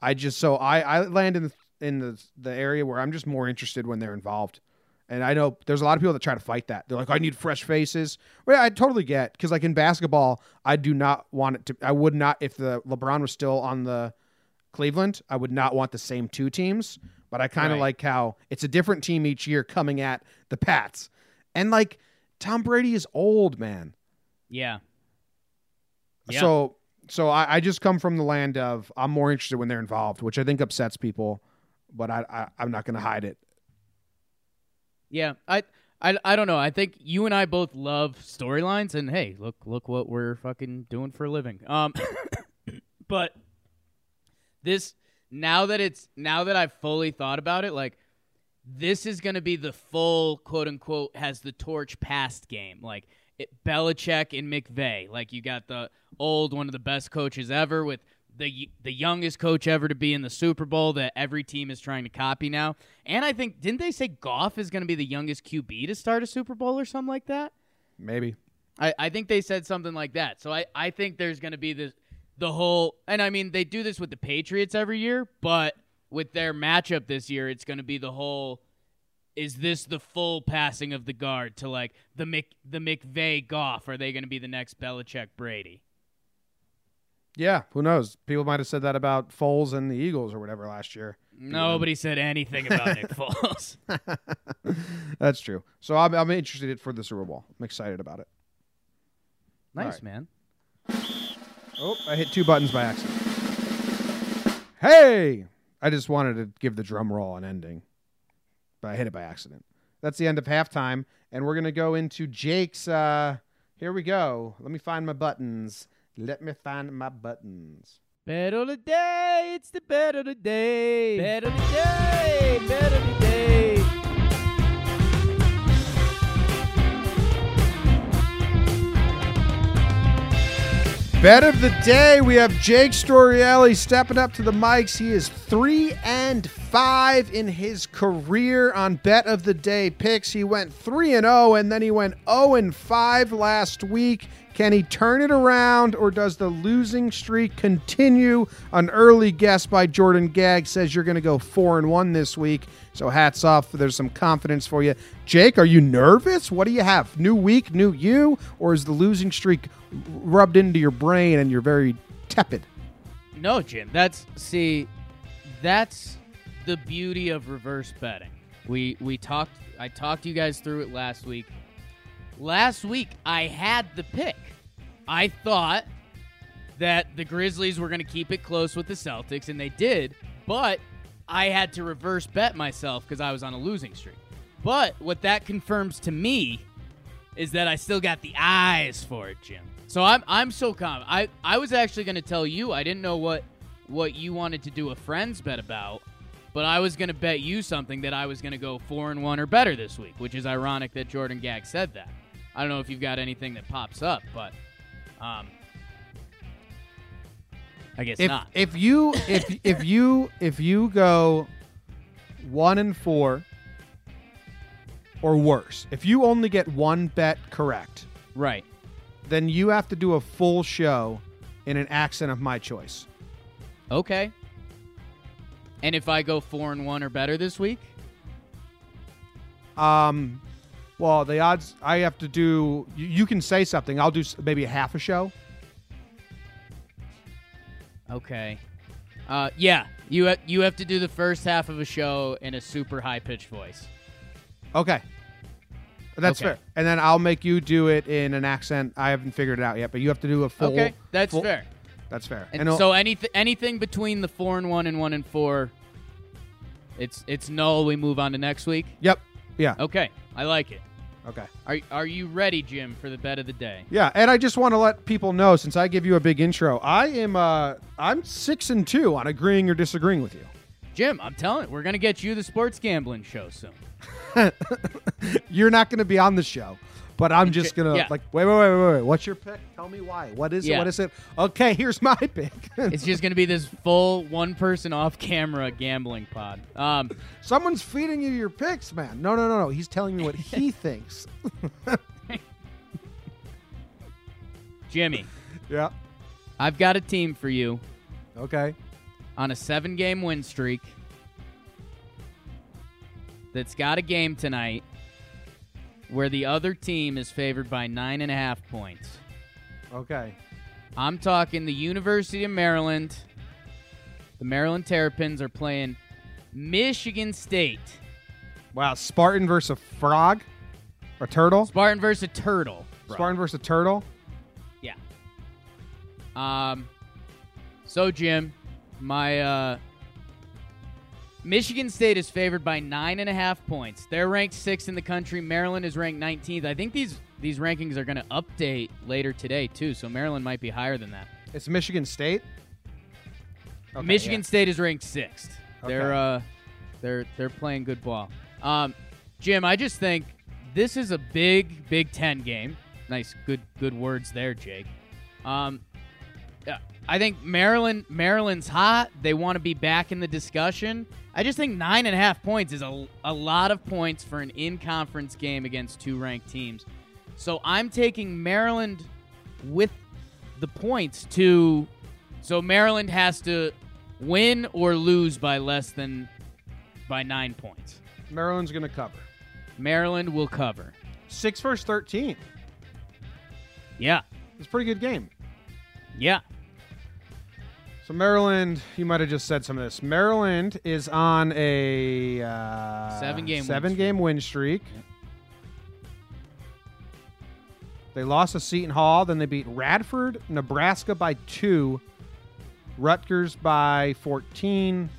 I just so I I land in the, in the the area where I'm just more interested when they're involved, and I know there's a lot of people that try to fight that. They're like, I need fresh faces. Well, I totally get because like in basketball, I do not want it to. I would not if the LeBron was still on the Cleveland, I would not want the same two teams. But I kind of Right. like how it's a different team each year coming at the Pats, and like Tom Brady is old man. Yeah. Yeah. So so I, I just come from the land of I'm more interested when they're involved, which I think upsets people, but I, I I'm not going to hide it. Yeah. I I I don't know. I think you and I both love storylines and hey, look look what we're fucking doing for a living. Um but this now that it's now that I've fully thought about it, like this is going to be the full quote unquote has the torch passed game. Like it, Belichick and McVay. Like you got the old one of the best coaches ever with the the youngest coach ever to be in the Super Bowl that every team is trying to copy now. And I think didn't they say Goff is going to be the youngest QB to start a Super Bowl or something like that? Maybe. I, I think they said something like that. So I, I think there's going to be this the whole and I mean they do this with the Patriots every year, but with their matchup this year, it's going to be the whole is this the full passing of the guard to like the Mc the McVay Goff? Are they going to be the next Belichick Brady? Yeah, who knows? People might have said that about Foles and the Eagles or whatever last year. Nobody said anything about Nick Foles. That's true. So I'm, I'm interested for the Super Bowl. I'm excited about it. Nice right. man. Oh, I hit two buttons by accident. Hey! I just wanted to give the drum roll an ending, but I hit it by accident. That's the end of halftime, and we're gonna go into Jake's. Uh, here we go. Let me find my buttons. Let me find my buttons. Bet of the day, it's the bet of the day. Bet of the day, bet of the day. Bet of the day, we have Jake Storielli stepping up to the mics. He is three and five in his career on Bet of the Day picks. He went three and zero, and then he went zero and five last week. Can he turn it around, or does the losing streak continue? An early guess by Jordan Gag says you're going to go four and one this week. So hats off. There's some confidence for you, Jake. Are you nervous? What do you have? New week, new you, or is the losing streak rubbed into your brain and you're very tepid? No, Jim. That's see, that's the beauty of reverse betting. We we talked. I talked you guys through it last week. Last week I had the pick. I thought that the Grizzlies were going to keep it close with the Celtics, and they did. But I had to reverse bet myself because I was on a losing streak. But what that confirms to me is that I still got the eyes for it, Jim. So I'm I'm so calm. I I was actually going to tell you I didn't know what what you wanted to do a friends bet about, but I was going to bet you something that I was going to go four and one or better this week, which is ironic that Jordan Gag said that. I don't know if you've got anything that pops up, but um, I guess If not. if you if if you if you go one and four or worse, if you only get one bet correct, right. then you have to do a full show in an accent of my choice. Okay. And if I go four and one or better this week, Um, well, the odds I have to do. You, you can say something. I'll do maybe a half a show. okay. Uh, yeah, you ha- you have to do the first half of a show in a super high pitched voice. Okay, that's Okay. fair. And then I'll make you do it in an accent. I haven't figured it out yet, but you have to do a full. okay, that's full- fair. That's fair. And, it'll- so anything anything between the four and one and one and four, it's it's null. We move on to next week. Yep. Yeah. Okay, I like it. Okay. Are are you ready, Jim, for the bet of the day? Yeah, and I just want to let people know since I give you a big intro, I am uh I'm six and two on agreeing or disagreeing with you. Jim, I'm telling you, we're gonna get you the sports gambling show soon. You're not going to be on the show, but I'm just gonna Yeah. like wait, wait, wait, wait, wait. What's your pick? Tell me why. What is it? What is it? Okay, here's my pick. It's just gonna be this full one person off camera gambling pod. Um, Someone's feeding you your picks, man. No, no, no, no. He's telling me what he thinks. Jimmy, yeah. I've got a team for you Okay. on a seven game win streak that's got a game tonight where the other team is favored by nine and a half points. Okay. I'm talking the University of Maryland. The Maryland Terrapins are playing Michigan State. Wow. Spartan versus a frog, a turtle. Spartan versus a turtle. bro. Spartan versus a turtle. Yeah. Um. So Jim, my uh, Michigan State is favored by nine and a half points. They're ranked sixth in the country. Maryland is ranked 19th. I think these these rankings are going to update later today too. So Maryland might be higher than that. It's Michigan State. Okay, Michigan yeah. State is ranked sixth. They're uh, they're they're playing good ball. Um, Jim, I just think this is a big Big Ten game. Nice, good good words there, Jake. Um, I think Maryland Maryland's hot. They want to be back in the discussion. I just think nine and a half points is a, a lot of points for an in conference game against two ranked teams. So I'm taking Maryland with the points to. So Maryland has to win or lose by less than by nine points. Maryland's gonna cover. Maryland will cover. Six versus thirteen. Yeah. It's a pretty good game. Yeah. So Maryland, you might have just said some of this. Maryland is on a uh, Seven-game win seven streak. game win streak. They lost to Seton Hall, then they beat Radford, Nebraska by two, Rutgers by fourteen,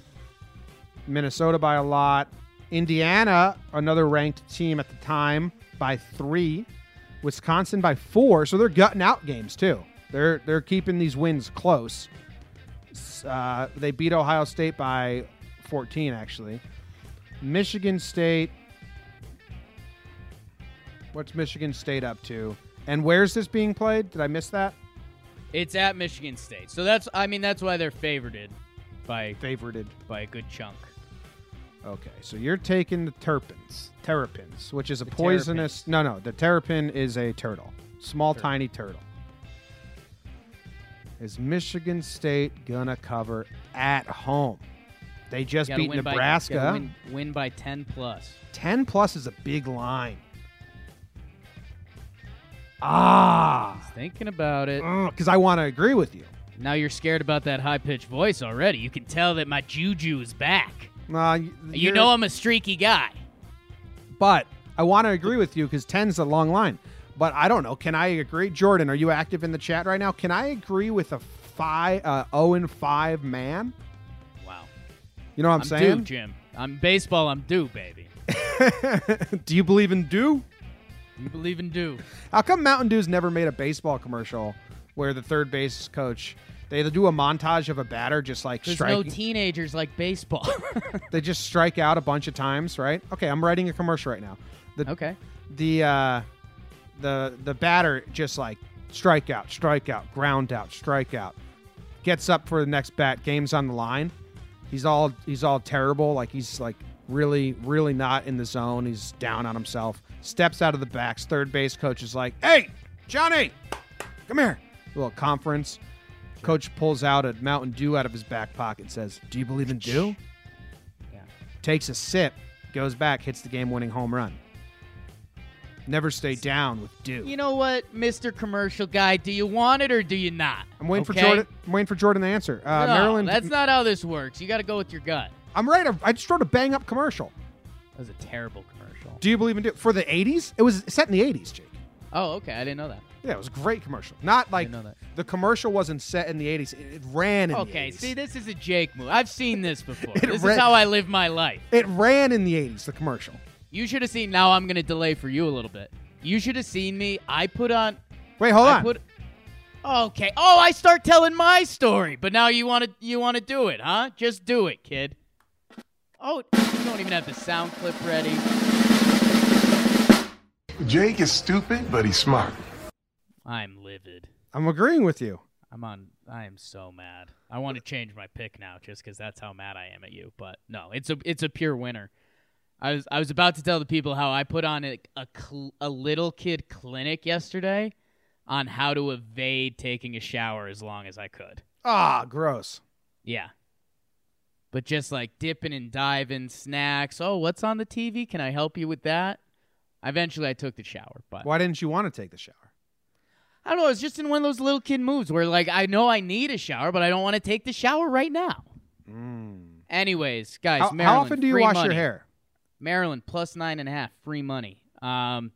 Minnesota by a lot, Indiana, another ranked team at the time, by three, Wisconsin by four. So they're gutting out games too. They're they're keeping these wins close. Uh, they beat Ohio State by 14, actually. Michigan State. What's Michigan State up to? And where's this being played? Did I miss that? It's at Michigan State. So that's I mean that's why they're favorited by Favorited. by a good chunk. Okay, so you're taking the terpins, terrapins, which is a The poisonous. No, no, the terrapin is a turtle, small, Turtle. tiny turtle. Is Michigan State gonna cover at home? They just beat win Nebraska. gotta win, win by 10 plus. 10 plus is a big line. Ah, Thinking about it. because I want to agree with you. Now you're scared about that high pitched voice already. You can tell that my juju is back. Uh, You know I'm a streaky guy. but I want to agree with you because 10's a long line. But I don't know. Can I agree? Jordan, are you active in the chat right now? Can I agree with a five, uh, 0 and 5 man? Wow. You know what I'm, I'm saying? due, Jim. I'm baseball. I'm due, baby. Do you believe in do? You believe in due? How come Mountain Dew's never made a baseball commercial where the third base coach they do a montage of a batter just like There's no teenagers like baseball. they just strike out a bunch of times, right? Okay, I'm writing a commercial right now. The okay. the uh, the the batter just like strike out, strike out, ground out, strike out. Gets up for the next bat. Game's on the line. He's all he's all terrible. Like he's like really really not in the zone. He's down on himself. Steps out of the backs. Third base coach is like, "Hey, Johnny, come here." A little conference. Coach pulls out a Mountain Dew out of his back pocket. and Says, "Do you believe in dew?" Yeah. Takes a sip, goes back, hits the game-winning home run. Never stay down with dew. You know what, Mr. Commercial Guy? Do you want it or do you not? I'm waiting Okay? for Jordan. I'm waiting for Jordan to answer. Uh, no, Maryland. that's not how this works. You got to go with your gut. I'm right. I just wrote a bang up commercial. That was a terrible commercial. Do you believe in dew for the 80s? It was set in the 80s, Jake. Oh, okay. I didn't know that. Yeah, it was a great commercial. Not like know that. the commercial wasn't set in the 80s. It, it ran in Okay, the 80s. see, this is a Jake move. I've seen this before. This ra- is how I live my life. it ran in the 80s. The commercial. You should have seen. Now I'm going to delay for you a little bit. You should have seen me. I put on. Wait, hold I on. put. Okay. Oh, I start telling my story, but now you want to you want to do it, huh? Just do it, kid. Oh, you don't even have the sound clip ready. Jake is stupid, but he's smart. I'm livid. I'm agreeing with you. I'm on. I am so mad. I want to change my pick now, just because that's how mad I am at you. But no, it's a it's a pure winner. I was I was about to tell the people how I put on a a, cl- a little kid clinic yesterday on how to evade taking a shower as long as I could. Ah, gross. Yeah. But just like dipping and diving, snacks. Oh, what's on the TV? Can I help you with that? Eventually, I took the shower, but Why didn't you want to take the shower? I don't know. It's just in one of those little kid moves where, like, I know I need a shower, but I don't want to take the shower right now. Anyways, guys, Mm. How, how often do you wash money. your hair? Maryland plus nine and a half, free money. Um,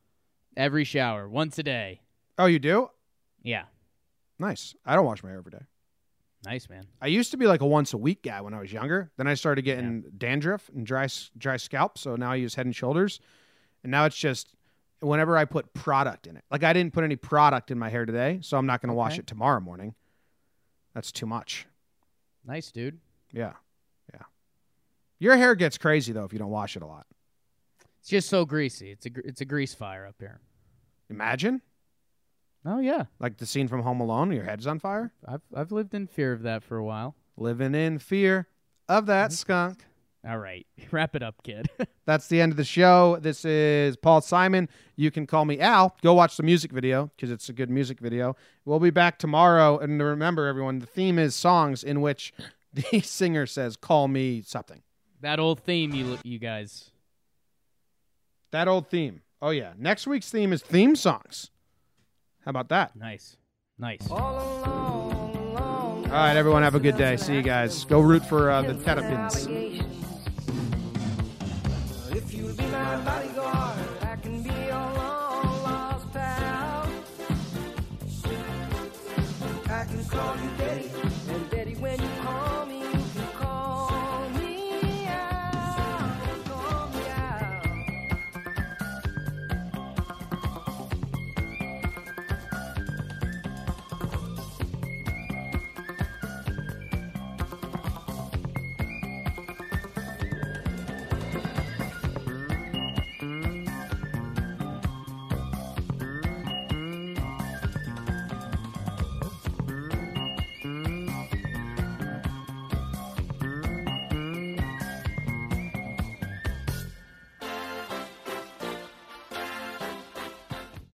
every shower, once a day. Oh, you do? Yeah, Nice. I don't wash my hair every day. nice man. I used to be like a once a week guy when I was younger. Then I started getting dandruff and dry dry scalp, so now I use Head and Shoulders. And now it's just whenever I put product in it. Like I didn't put any product in my hair today, so I'm not going to wash it tomorrow morning. That's too much. Nice dude. Yeah. Yeah. Your hair gets crazy though if you don't wash it a lot. It's just so greasy. It's a it's a grease fire up here. Imagine Oh yeah, like the scene from Home Alone, your head's on fire. I've I've lived in fear of that for a while. Living in fear of that mm-hmm. skunk. All right, wrap it up, kid. That's the end of the show. This is Paul Simon. You can call me Al. Go watch the music video because it's a good music video. We'll be back tomorrow. And remember, everyone, the theme is songs in which the singer says, Call me something. That old theme you you guys That old theme. Oh yeah. Next week's theme is theme songs. How about that? Nice. Nice. All along, along All right, everyone, have a good day. See you guys. Go root for uh, the Terrapins.